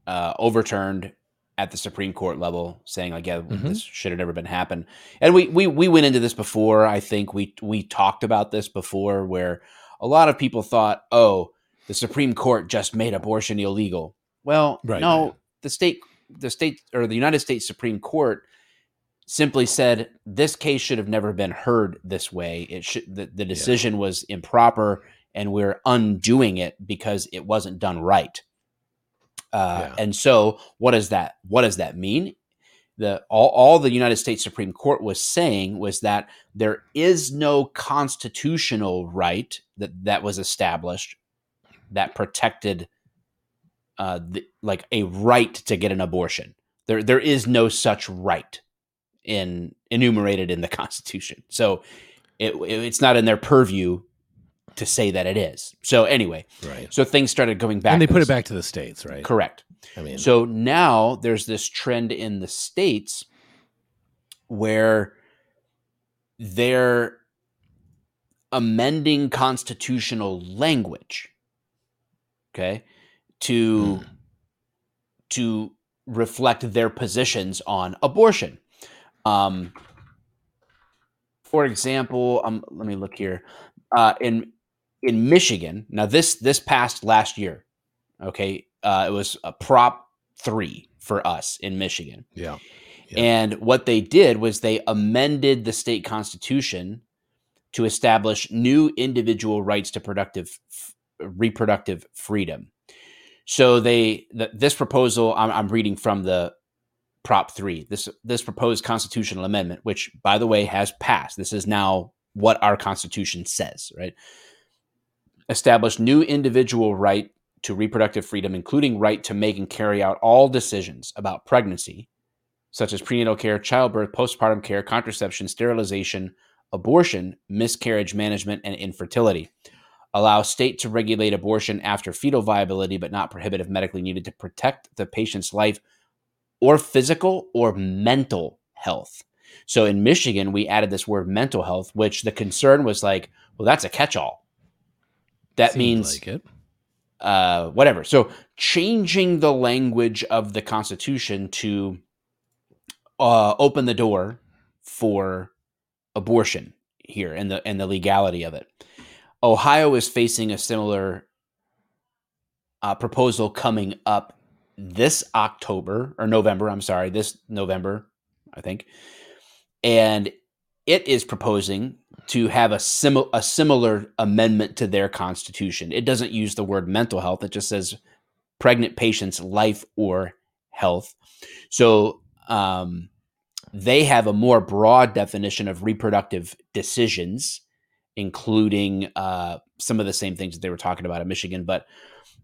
uh, overturned at the Supreme Court level, saying like, yeah, Mhm. this should have never been happened. And we we we went into this before. I think we we talked about this before, where a lot of people thought, oh, the Supreme Court just made abortion illegal. Well, Right, no, right. the state the state or the United States Supreme Court simply said this case should have never been heard this way. It should the, the decision was improper and we're undoing it because it wasn't done right. Uh, Yeah. And so, what does that what does that mean? The all, all the United States Supreme Court was saying was that there is no constitutional right that that was established that protected uh, the, like a right to get an abortion. There there is no such right in enumerated in the Constitution. So it, it's not in their purview to say that it is. So anyway, Right. so things started going back. And they put it back to the states, right? Correct. I mean, So now there's this trend in the states where they're amending constitutional language okay to Hmm. to reflect their positions on abortion um for example um let me look here uh in in michigan now this this passed last year okay uh it was a prop 3 for us in michigan yeah. Yeah. and what they did was they amended the state constitution to establish new individual rights to productive f- reproductive freedom. So they th- this proposal I'm, I'm reading from the Prop 3. This this proposed constitutional amendment which by the way has passed. This is now what our constitution says, right? Establish new individual right to reproductive freedom including right to make and carry out all decisions about pregnancy such as prenatal care, childbirth, postpartum care, contraception, sterilization, abortion, miscarriage management, and infertility. Allow state to regulate abortion after fetal viability, but not prohibit if medically needed to protect the patient's life or physical or mental health. So in Michigan, we added this word mental health, which the concern was like, well, that's a catch all. That Seems means like it. uh, whatever. So changing the language of the Constitution to uh, open the door for abortion here and the and the legality of it. Ohio is facing a similar uh, proposal coming up this October or November. I'm sorry, this November, I think, and it is proposing to have a similar a similar amendment to their constitution. It doesn't use the word mental health; it just says pregnant patient's life or health. So um, they have a more broad definition of reproductive decisions, including uh, some of the same things that they were talking about in Michigan. But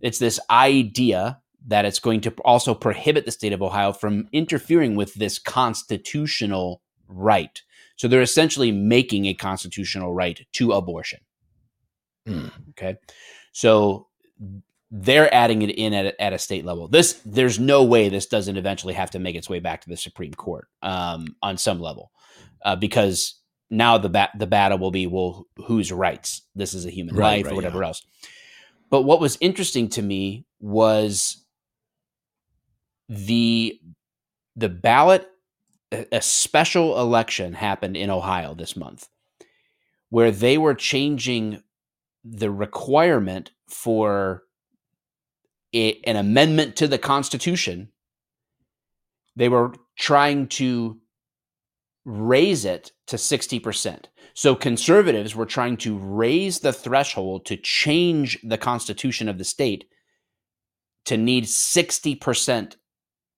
it's this idea that it's going to also prohibit the state of Ohio from interfering with this constitutional right. So they're essentially making a constitutional right to abortion. Hmm. Okay. So they're adding it in at, a- at a state level. This there's no way this doesn't eventually have to make its way back to the Supreme Court um, on some level, uh, because now the bat the battle will be well whose rights this is a human Right, life right, or whatever yeah. else. But what was interesting to me was the the ballot a special election happened in Ohio this month where they were changing the requirement for a, an amendment to the Constitution. They were trying to raise it to 60%. So conservatives were trying to raise the threshold to change the Constitution of the state to need 60%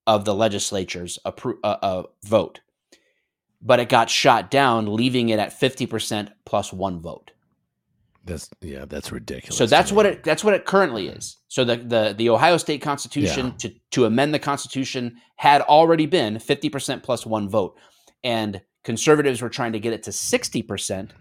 of the legislature's appro- uh, uh, vote. But it got shot down, leaving it at 50% plus one vote. That's yeah, that's ridiculous. So that's what it that's what it currently is. So the the, the Ohio State Constitution Yeah. to to amend the Constitution had already been 50% plus one vote. And conservatives were trying to get it to 60%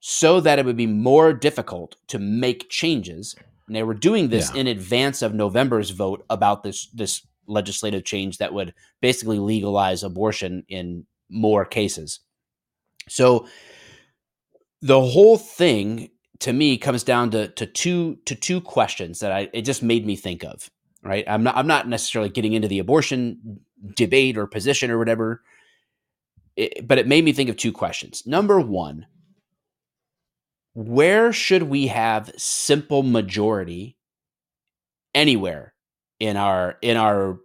so that it would be more difficult to make changes. And they were doing this Yeah. in advance of November's vote about this this legislative change that would basically legalize abortion in more cases. So the whole thing to me comes down to to two to two questions that I it just made me think of. Right, I'm not I'm not necessarily getting into the abortion debate or position or whatever, it, but it made me think of two questions. Number one, where should we have simple majority anywhere in our in our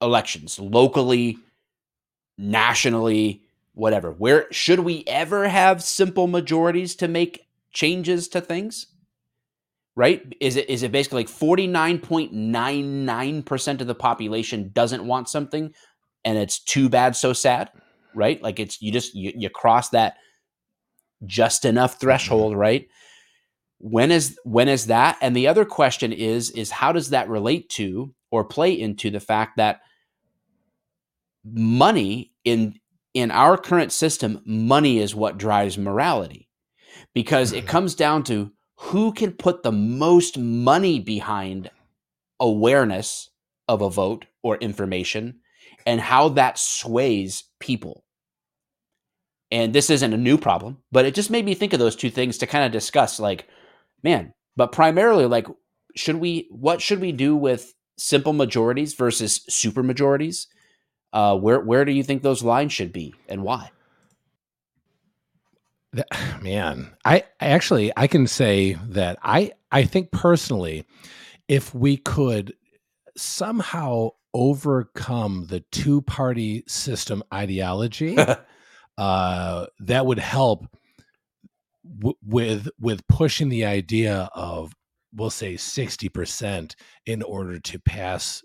elections, locally, nationally, whatever. Where should we ever have simple majorities to make changes to things? Right? Is it is it basically like 49.99% of the population doesn't want something and it's too bad so sad, right? Like it's you just you, you cross that just enough threshold, right? When is when is that? And the other question is is how does that relate to or play into the fact that money in in our current system, money is what drives morality. Because it Mhm. comes down to who can put the most money behind awareness of a vote or information and how that sways people. And this isn't a new problem, but it just made me think of those two things to kind of discuss like, man, but primarily like should we what should we do with simple majorities versus super majorities? Uh, where where do you think those lines should be and why? Man, I, I actually I can say that I I think personally, if we could somehow overcome the two party system ideology, uh, that would help w- with with pushing the idea of we'll say 60% in order to pass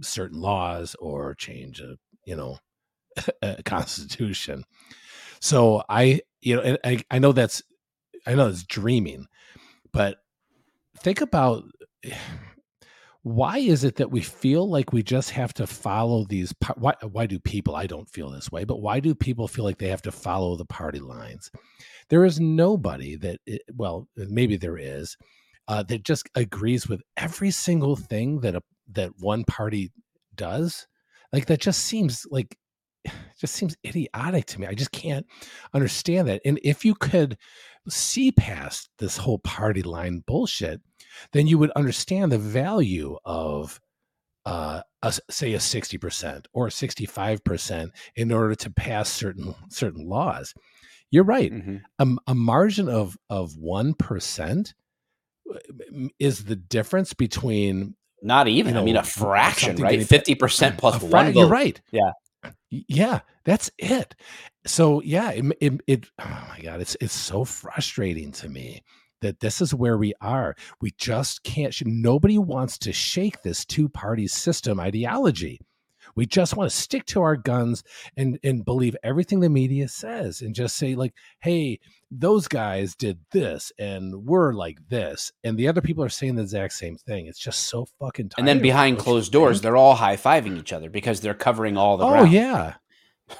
certain laws or change a you know a constitution. So i you know I, I know that's i know it's dreaming but think about why is it that we feel like we just have to follow these why why do people I don't feel this way but why do people feel like they have to follow the party lines there is nobody that well maybe there is uh, that just agrees with every single thing that a that one party does like that just seems like just seems idiotic to me. I just can't understand that. And if you could see past this whole party line bullshit, then you would understand the value of uh, a, say a 60% or 65% in order to pass certain certain laws. You're right. Mm-hmm. A, a margin of of 1% is the difference between not even. You know, I mean, a fraction, right? Fifty percent plus fra- one. Vote. You're right. Yeah, yeah, that's it. So yeah, it, it, it, oh my god, it's it's so frustrating to me that this is where we are. We just can't. Nobody wants to shake this two party system ideology. We just want to stick to our guns and and believe everything the media says and just say like, "Hey, those guys did this and we're like this." And the other people are saying the exact same thing. It's just so fucking And then behind closed doors, they're all high-fiving each other because they're covering all the Oh ground. yeah.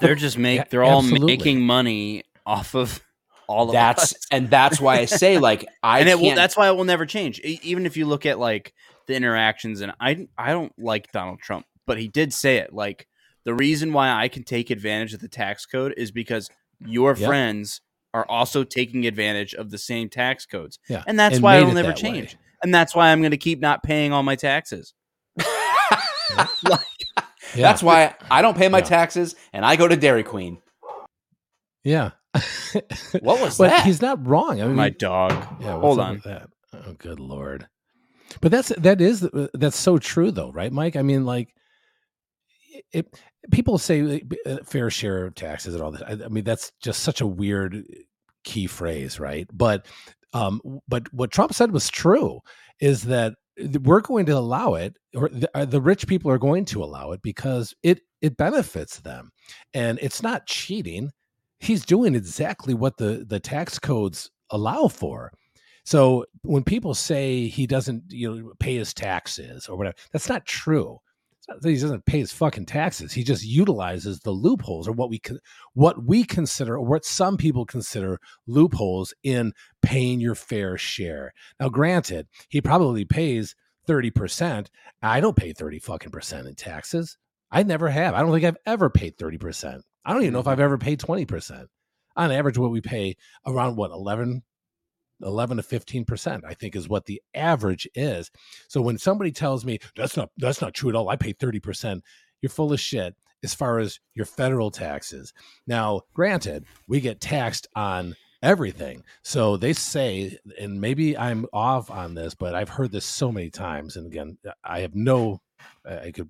They're just make yeah, they're all absolutely. making money off of all of that's us. and that's why I say like I and it will, that's why it will never change. Even if you look at like the interactions, and I I don't like Donald Trump but he did say it like the reason why I can take advantage of the tax code is because your yep. friends are also taking advantage of the same tax codes. Yeah. And that's and why it'll never change. Way. And that's why I'm going to keep not paying all my taxes. like, yeah. That's why I don't pay my yeah. taxes and I go to Dairy Queen. Yeah. what was but that? He's not wrong. I mean, my dog. Yeah. Hold on. That? Oh, good lord. But that's that is that's so true though, right, Mike? I mean, like it, people say uh, fair share of taxes and all that. I, I, mean, that's just such a weird key phrase, right? But um, but what Trump said was true. Is that we're going to allow it, or the, uh, the rich people are going to allow it because it it benefits them, and it's not cheating. He's doing exactly what the the tax codes allow for. So when people say he doesn't, you know, pay his taxes or whatever, that's not true he doesn't pay his fucking taxes. He just utilizes the loopholes or what we what we consider or what some people consider loopholes in paying your fair share. Now, granted, he probably pays 30%. I don't pay 30 fucking percent in taxes. I never have. I don't think I've ever paid 30%. I don't even know if I've ever paid 20%. On average, what we pay around what, 11 11 to 15% i think is what the average is. So when somebody tells me that's not that's not true at all i pay 30% you're full of shit as far as your federal taxes. Now granted we get taxed on everything. So they say and maybe i'm off on this but i've heard this so many times and again i have no i could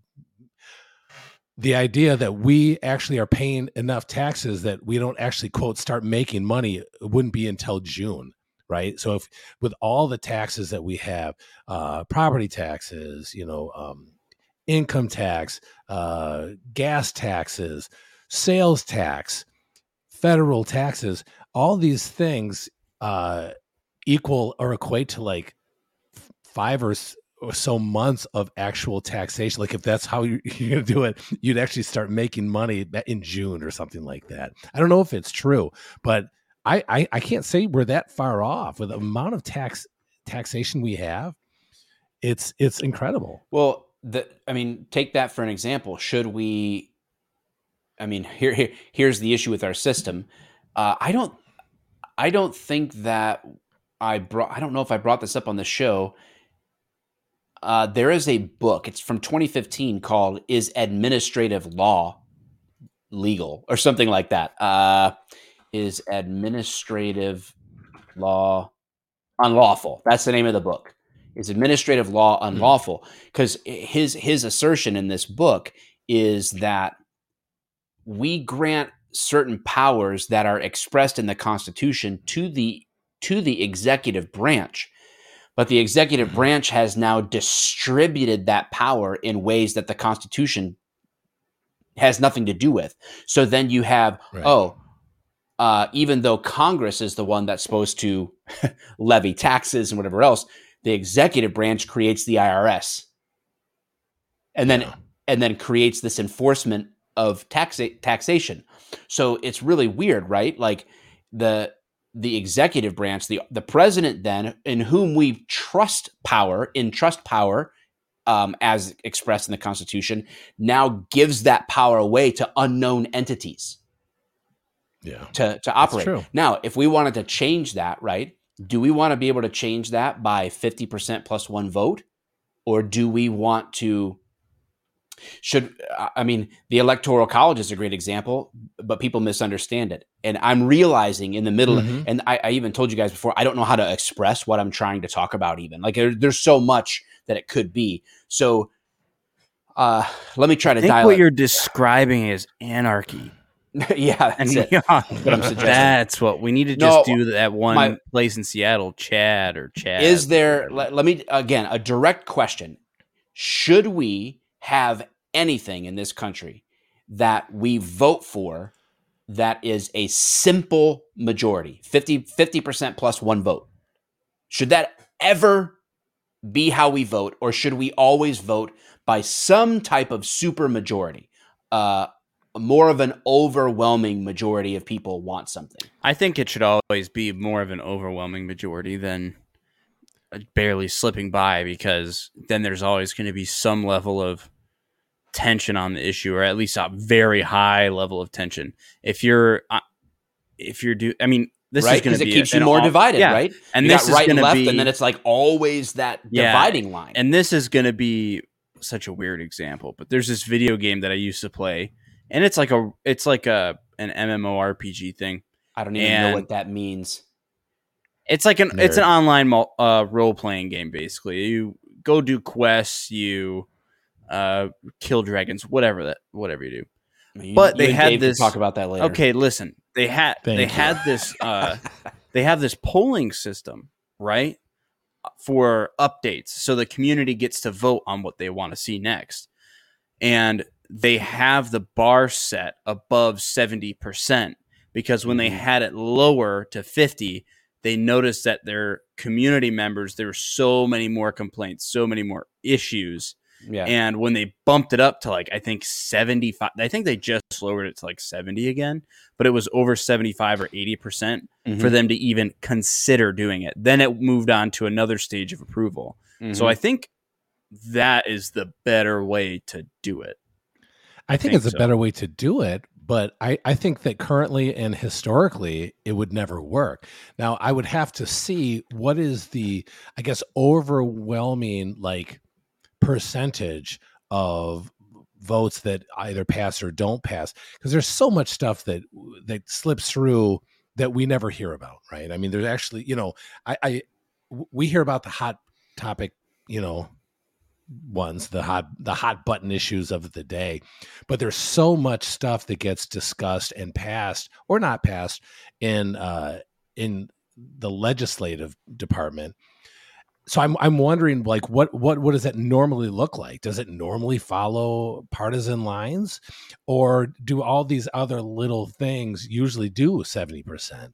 the idea that we actually are paying enough taxes that we don't actually quote start making money wouldn't be until June right? So if with all the taxes that we have, uh, property taxes, you know, um, income tax, uh, gas taxes, sales tax, federal taxes, all these things uh, equal or equate to like five or, or so months of actual taxation. Like if that's how you're, you're going to do it, you'd actually start making money in June or something like that. I don't know if it's true, but I, I, I can't say we're that far off with the amount of tax taxation we have, it's it's incredible. Well, the I mean, take that for an example. Should we? I mean, here, here here's the issue with our system. Uh, I don't I don't think that I brought. I don't know if I brought this up on the show. Uh, there is a book. It's from 2015 called "Is Administrative Law Legal?" or something like that. Uh, is administrative law unlawful? That's the name of the book. Is administrative law hmm. unlawful? Because his his assertion in this book is that we grant certain powers that are expressed in the Constitution to the to the executive branch. But the executive mm-hmm. branch has now distributed that power in ways that the Constitution has nothing to do with. So then you have, right. oh, uh, even though Congress is the one that's supposed to levy taxes and whatever else, the executive branch creates the IRS, and then yeah. and then creates this enforcement of tax taxation. So it's really weird, right? Like the the executive branch, the the president, then in whom we trust power, in trust power, um, as expressed in the Constitution, now gives that power away to unknown entities yeah. to to operate. now if we wanted to change that right do we want to be able to change that by 50% plus one vote? Or do we want to should i mean the electoral college is a great example but people misunderstand it. And i'm realizing in the middle mm-hmm. and I, I, even told you guys before i don't know how to express what i'm trying to talk about even. Like there, there's so much that it could be. So uh let me try to I think dial what you're describing is anarchy yeah, that's and. Yeah, what I'm suggesting. That's what we need to just no, do that one my, place in Seattle, CHAZ or Chad. Is there? Let, let me again a direct question: Should we have anything in this country that we vote for that is a simple majority 50 50% plus one vote should that ever be how we vote or should we always vote by some type of super majority uh, more of an overwhelming majority of people want something. I think it should always be more of an overwhelming majority than barely slipping by because then there's always going to be some level of tension on the issue or at least a very high level of tension. If you're uh, if you're do I mean this right? is going to be it keeps you more all, divided, yeah. right? And you this got right and left, be, and then it's like always that yeah, dividing line. And this is going to be such a weird example, but there's this video game that I used to play and it's like a it's like a an MMORPG thing. I don't even and know what that means. It's like an Nerd. it's an online uh, role playing game basically. You go do quests, you uh, kill dragons, whatever that whatever you do. You, but they had this talk about that later. Okay, listen. They had Thank they you. had this uh, they have this polling system, right? For updates. So the community gets to vote on what they want to see next. And they have the bar set above 70% because when they mm-hmm. had it lower to 50 they noticed that their community members there were so many more complaints so many more issues yeah. and when they bumped it up to like i think 75 i think they just lowered it to like 70 again but it was over 75 or 80% mm hmm for them to even consider doing it then it moved on to another stage of approval mm-hmm. so i think that is the better way to do it I think, think it's so. a better way to do it, but I, I think that currently and historically it would never work. Now I would have to see what is the I guess overwhelming like percentage of votes that either pass or don't pass because there's so much stuff that that slips through that we never hear about, right? I mean, there's actually, you know, I, I we hear about the hot topic, you know, ones the hot the hot button issues of the day. But there's so much stuff that gets discussed and passed or not passed in uh in the legislative department. So i'm i'm wondering like what what what does that normally look like? Does it normally follow partisan lines? Or do all these other little things usually do 70%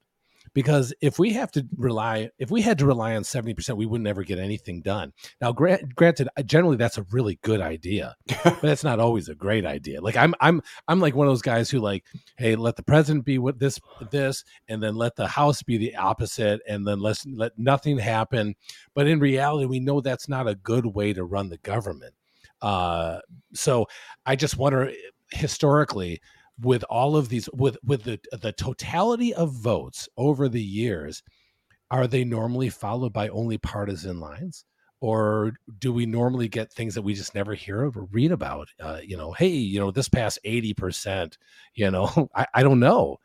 because if we have to rely if we had to rely on 70% we would never get anything done. Now grant, granted generally that's a really good idea but that's not always a great idea. Like i'm i'm i'm like one of those guys who like hey let the president be with this this and then let the house be the opposite and then let's let nothing happen. But in reality we know that's not a good way to run the government. Uh, so i just wonder historically with all of these with with the the totality of votes over the years are they normally followed by only partisan lines? Or do we normally get things that we just never hear of or read about? Uh, you know hey you know this passed 80% you know I, I don't know.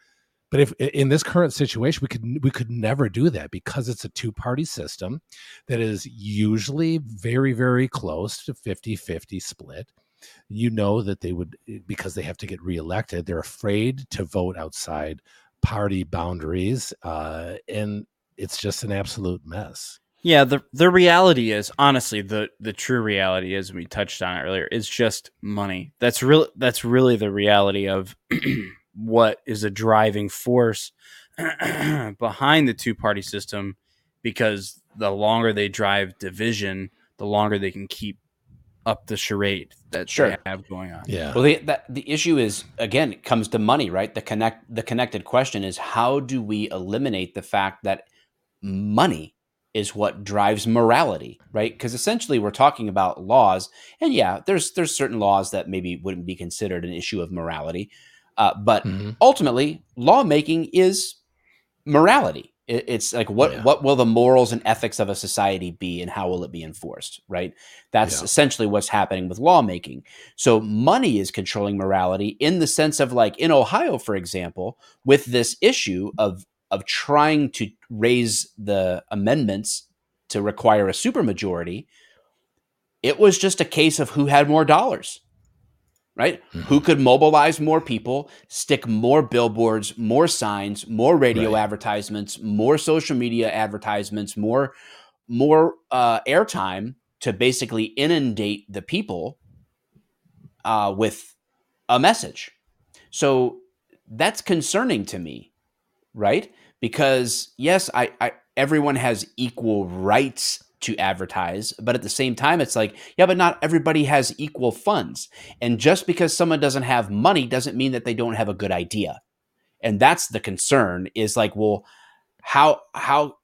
But if in this current situation we could we could never do that because it's a two party system that is usually very very close to 50-50 split you know that they would eh, because they have to get reelected they're afraid to vote outside party boundaries uh, and it's just an absolute mess. Yeah the the reality is honestly the the true reality is we touched on it earlier is just money. That's real that's really the reality of what is a driving force behind the two party system because the longer they drive division the longer they can keep up the charade that sure. they have going on. Yeah. Well, the, that, the issue is again it comes to money, right? The connect the connected question is how do we eliminate the fact that money is what drives morality, right? Because essentially we're talking about laws, and yeah, there's there's certain laws that maybe wouldn't be considered an issue of morality, uh, but mm-hmm. ultimately, lawmaking is morality. It's like what yeah. what will the morals and ethics of a society be, and how will it be enforced? Right. That's yeah. essentially what's happening with lawmaking. So money is controlling morality in the sense of like in Ohio, for example, with this issue of of trying to raise the amendments to require a supermajority. It was just a case of who had more dollars right? Mm-hmm. Who could mobilize more people, stick more billboards, more signs, more radio right. advertisements, more social media advertisements, more more uh, airtime to basically inundate the people uh, with a message. So that's concerning to me, right? Because yes, I, I everyone has equal rights to advertise but at the same time it's like yeah but not everybody has equal funds. And just because someone doesn't have money doesn't mean that they don't have a good idea. And that's the concern is like well how how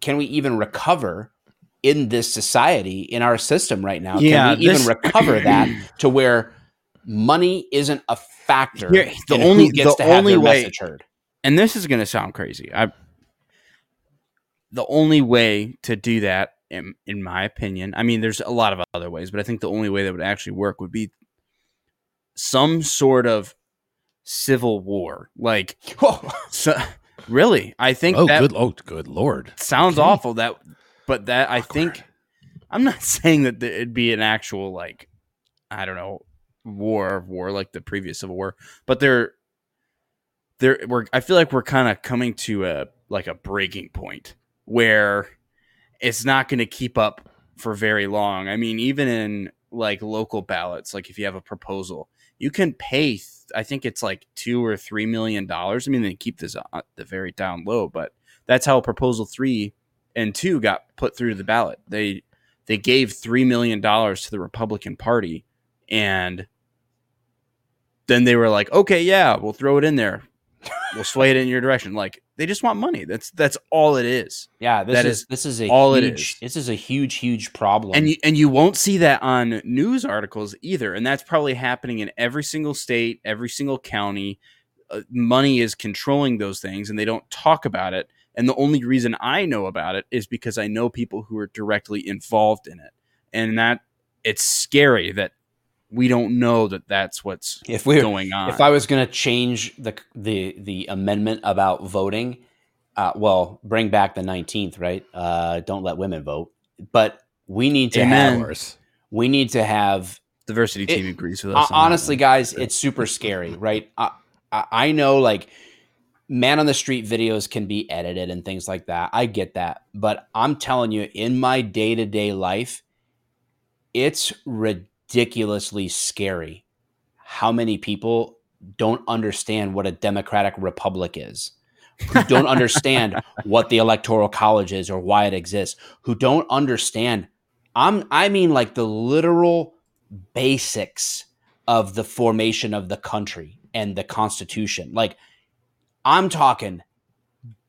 can we even recover in this society in our system right now? Yeah, can we this... even recover that to where money isn't a factor Here, the only the only way heard? And this is going to sound crazy. I the only way to do that in, in my opinion. I mean, there's a lot of other ways, but I think the only way that would actually work would be some sort of civil war. Like, so, really, I think. Oh, good! Oh, good lord! Sounds okay. awful. That, but that I think. I'm not saying that it'd be an actual like, I don't know, war of war like the previous Civil War, but there, there, we're. I feel like we're kind of coming to a like a breaking point where it's not going to keep up for very long. I mean, even in like local ballots, like if you have a proposal, you can pay. I think it's like two or three million dollars. I mean, they keep this at the very down low, but that's how proposal three and two got put through the ballot. They they gave three million dollars to the Republican Party, and then they were like, "Okay, yeah, we'll throw it in there we'll sway it in your direction. Like they just want money. That's that's all it is. Yeah, this that is, is this is a all huge, it is. This is a huge huge problem. And you, and you won't see that on news articles either. And that's probably happening in every single state, every single county. Uh, money is controlling those things, and they don't talk about it. And the only reason I know about it is because I know people who are directly involved in it, and that it's scary that we don't know that that's what's if we're, going on. If I was going to change the the the amendment about voting, uh, well, bring back the nineteenth, right? Uh, don't let women vote, but we need to Amen. have we need to have diversity team it, agrees with us. honestly, guys, it's super scary, right? I, I know, like man on the street videos can be edited and things like that. I get that, but I'm telling you, in my day to day life, it's ridiculous ridiculously scary how many people don't understand what a democratic republic is who don't understand what the electoral college is or why it exists, who don't understand I'm I mean like the literal basics of the formation of the country and the constitution. Like I'm talking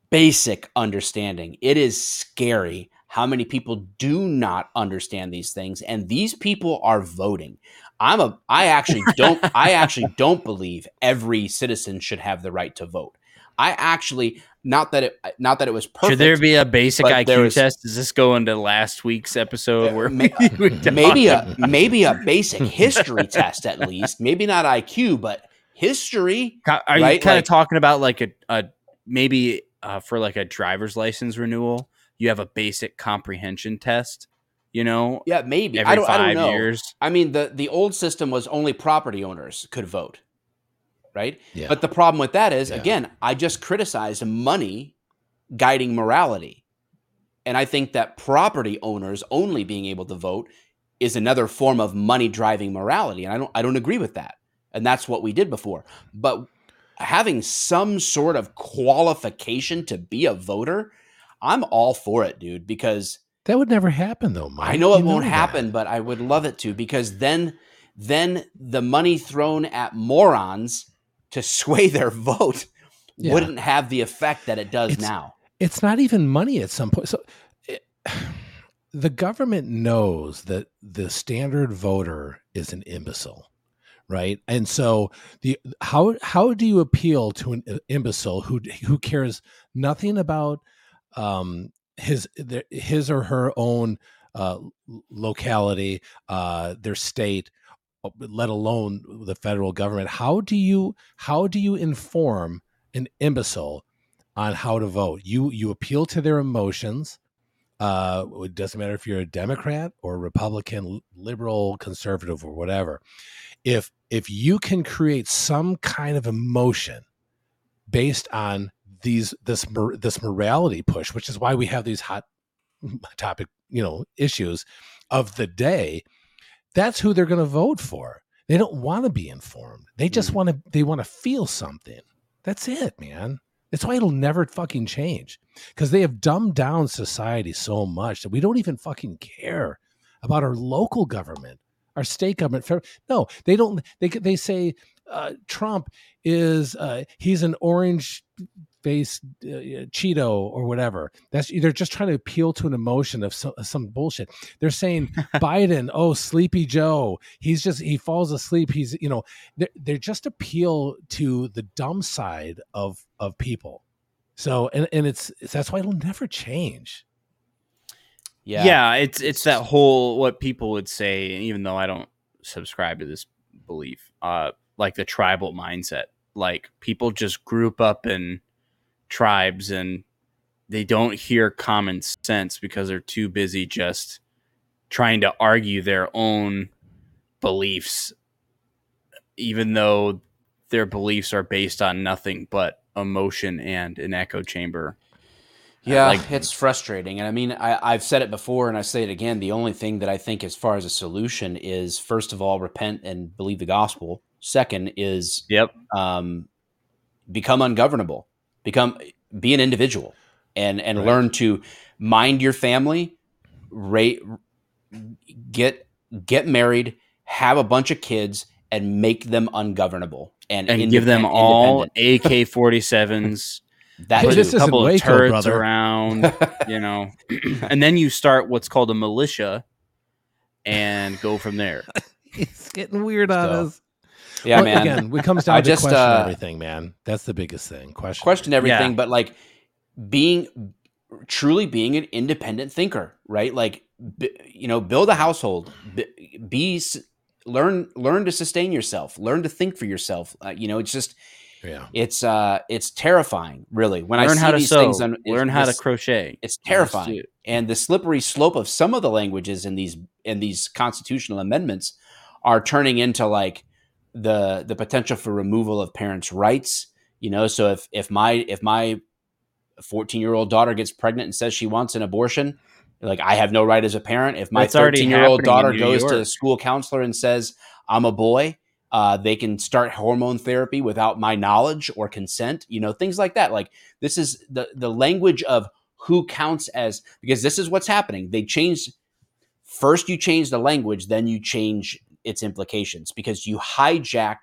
basic understanding. It is scary how many people do not understand these things and these people are voting. I'm a I actually don't I actually don't believe every citizen should have the right to vote. I actually not that it not that it was perfect. Should there be a basic IQ was- test? Does this go into last week's episode where Ma- we, we maybe a maybe a basic history test at least. Maybe not IQ, but history. Are you right? kind Like- of talking about like a, a maybe uh, for like a driver's license renewal? You have a basic comprehension test, you know, Yeah, maybe. every I don't, I five don't know. years. I mean, the the old system was only property owners could vote, right? Yeah. But the problem with that is, Yeah. again, I just criticized money guiding morality, and I think that property owners only being able to vote is another form of money driving morality, and I don't I don't agree with that, and that's what we did before. But having some sort of qualification to be a voter, I'm all for it, dude, because that would never happen though, Mike. I know it You won't that. happen, but I would love it to because then then the money thrown at morons to sway their vote Yeah. wouldn't have the effect that it does It's- now. it's not even money at some point. So eh, it, the government knows that the standard voter is an imbecile, right? And so the how how do you appeal to an uh, imbecile who who cares nothing about um, his their, his or her own uh, locality, uh, their state, uh, let alone the federal government? How do you how do you inform an imbecile on how to vote. You you appeal to their emotions. Uh, it doesn't matter if you're a Democrat or Republican, liberal, conservative, or whatever. If if you can create some kind of emotion based on these this this morality push, which is why we have these hot topic you know issues of the day, that's who they're going to vote for. They don't want to be informed. They just Mm. want to they want to feel something. That's it, man. That's why it'll never fucking change because they have dumbed down society so much that we don't even fucking care about our local government, our state government. No, they don't. They they say uh, Trump is uh, he's an orange face uh, Cheeto or whatever. That's they're just trying to appeal to an emotion of some, some bullshit. They're saying Biden, oh sleepy Joe, he's just he falls asleep. He's you know they're, they're just appeal to the dumb side of of people. So and and it's that's why it'll never change. Yeah. Yeah. it's it's that whole what people would say, even though I don't subscribe to this belief, uh, like the tribal mindset. Like people just group up in tribes and they don't hear common sense because they're too busy just trying to argue their own beliefs, even though their beliefs are based on nothing but emotion and an echo chamber. Yeah, like- it's frustrating. And I mean, I, I've said it before and I say it again. The only thing that I think, as far as a solution, is first of all, repent and believe the gospel. Second is Yep. um, become ungovernable, become be an individual, and and Right. learn to mind your family, rate, get get married, have a bunch of kids, and make them ungovernable and and give them independ- all. AK 47s, that Hey, put too. a couple of Waco, turrets brother. around, you know, and then you start what's called a militia and go from there. It's getting weird on So, us. Yeah, Well, man. Again, it comes down I to just, question uh, everything, man. That's the biggest thing. Question. question everything, Yeah. but like being truly being an independent thinker, right? Like b- you know, build a household, b- be s- learn learn to sustain yourself, learn to think for yourself. Uh, you know, it's just Yeah. it's uh it's terrifying, really. When I learn see how to these sew, things, on, learn how to crochet. It's terrifying, do it. and the slippery slope of some of the languages in these in these constitutional amendments are turning into like the the potential for removal of parents' rights. You know, so if if my if my 14 year old daughter gets pregnant and says she wants an abortion, like I have no right as a parent. If my 13 year old daughter goes to a school counselor and says I'm a boy, Uh, they can start hormone therapy without my knowledge or consent. You know, things like that. Like this is the the language of who counts as because this is what's happening. They changed first. You change the language, then you change its implications because you hijack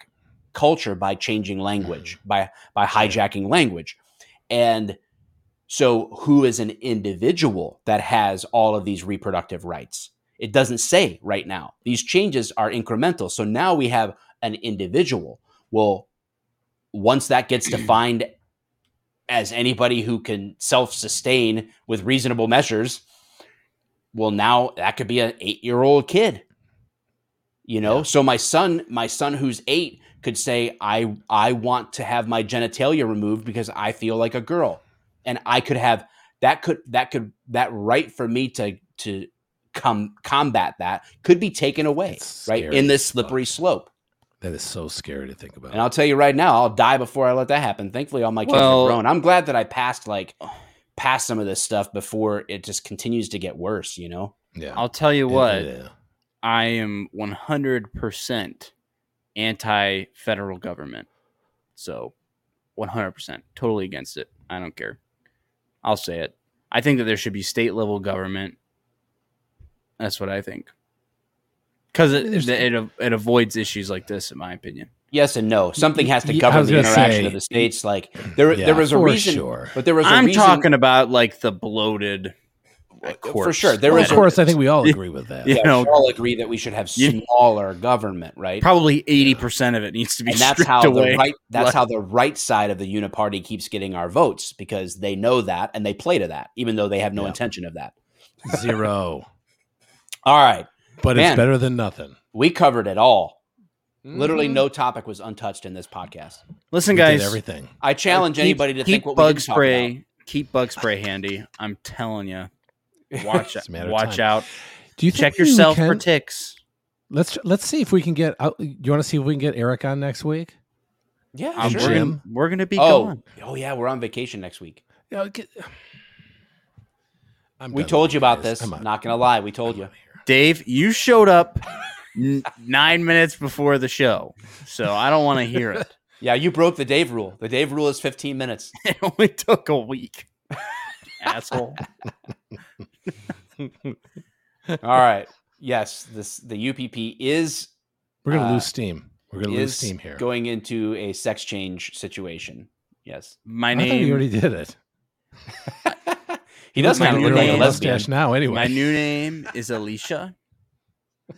culture by changing language mm-hmm. by by hijacking language. And so who is an individual that has all of these reproductive rights? It doesn't say right now. These changes are incremental. So now we have an individual. Well once that gets defined as anybody who can self-sustain with reasonable measures well now that could be an 8-year-old kid you know so my son my son who's 8 could say i i want to have my genitalia removed because i feel like a girl and i could have that could that could that right for me to to come combat that could be taken away right in this as fuck. slippery slope That is so scary to think about. and i'll tell you right now i'll die before i let that happen thankfully all my kids Well- are grown i'm glad that i passed like past some of this stuff before it just continues to get worse you know yeah. I'll tell you Yeah, what. yeah. I am 100% anti federal government. So 100%. Totally against it. I don't care. I'll say it. I think that there should be state level government. That's what I think. Because it, it, it, it avoids issues like this, in my opinion. yes and no something has to govern the interaction say- of the states like there Yeah, there was a for reason sure. but there was a I'm reason, talking about like the bloated for sure there Well, was of course, I think we all agree with that. Yeah. yeah, know- we all agree that we should have You- smaller government right Probably 80% of it needs to be and that's stripped how away. the right that's Like- how the right side of the uniparty keeps getting our votes because they know that and they play to that even though they have no Yeah. intention of that Zero. all right But Man. it's better than nothing. we covered it all literally Mhm. no topic was untouched in this podcast Listen, We did guys. everything. i challenge Keep- anybody to keep think what bug we didn't talk spray. Keep bug spray handy. I'm telling you. Watch It's a watch time. out. Do you Check think we yourself for ticks. Let's let's see if we can get. out you want to see if we can get Eric on next week? yeah Um, sure. we're, Jim? gonna, we're gonna be oh gone. oh yeah we're on vacation next week Yeah, get, I'm we told you about guys. this I'm not gonna lie we told I'm you. Dave, you showed up n- nine minutes before the show, so I don't want to hear it. yeah you broke the dave rule the dave rule is 15 minutes It only took a week. Asshole. all right yes this the upp is We're gonna Uh, lose steam. We're gonna lose steam here. going into a sex change situation. Yes, My I thought he already did it. he does My kind of new look like a name- lesbian. now. Anyway, My new name is Alicia.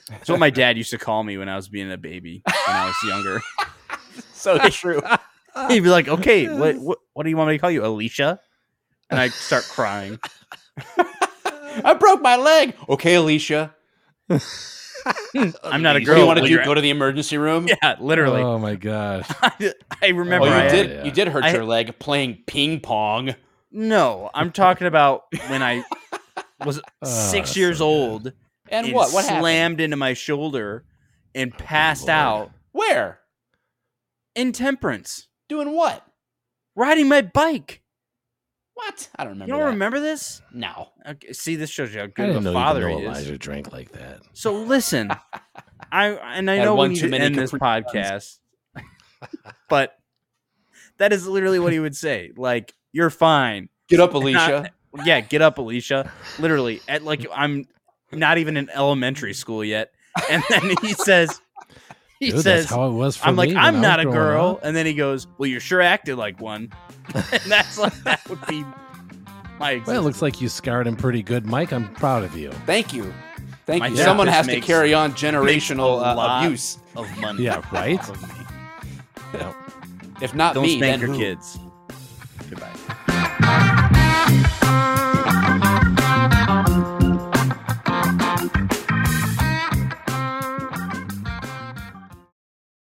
That's what my dad used to call me when I was being a baby when I was younger. So true. He'd be like, "Okay, what what what do you want me to call you, Alicia?" And I start crying. I broke my leg. Okay, Alicia. I'm not a What girl. do you want to do? you- Go to the emergency room. Yeah, literally. Oh my god. I, I remember. Oh, you I did. yeah. You did hurt I- your leg playing ping pong. No, I'm talking about when I was Oh, six years so old And what? What happened? slammed into my shoulder and oh, passed Lord. out. Where? In Temperance, Doing what? riding my bike. What? I don't remember. You don't that. remember this? No. Okay, see, this shows you how I good didn't of know a father even he know is. Elijah drank like that. So listen, I and I Had know one we need too to many end this Capri podcast, but that is literally what he would say. Like, you're fine. Get up, Alicia. Yeah, get up, Alicia. Literally, at like I'm not even in elementary school yet, and then he says, he Dude, says, that's how it was for I'm like, me when I I'm not a girl, up. and then he goes, Well, you sure acted like one, and that's like that would be my. Well, it looks like you scarred him pretty good, Mike. I'm proud of you. Thank you. Thank My you. Someone just has to carry on generational a uh, abuse. of money. Yeah, right? off. Yeah. If not Don't me, spank then your who? kids. Goodbye.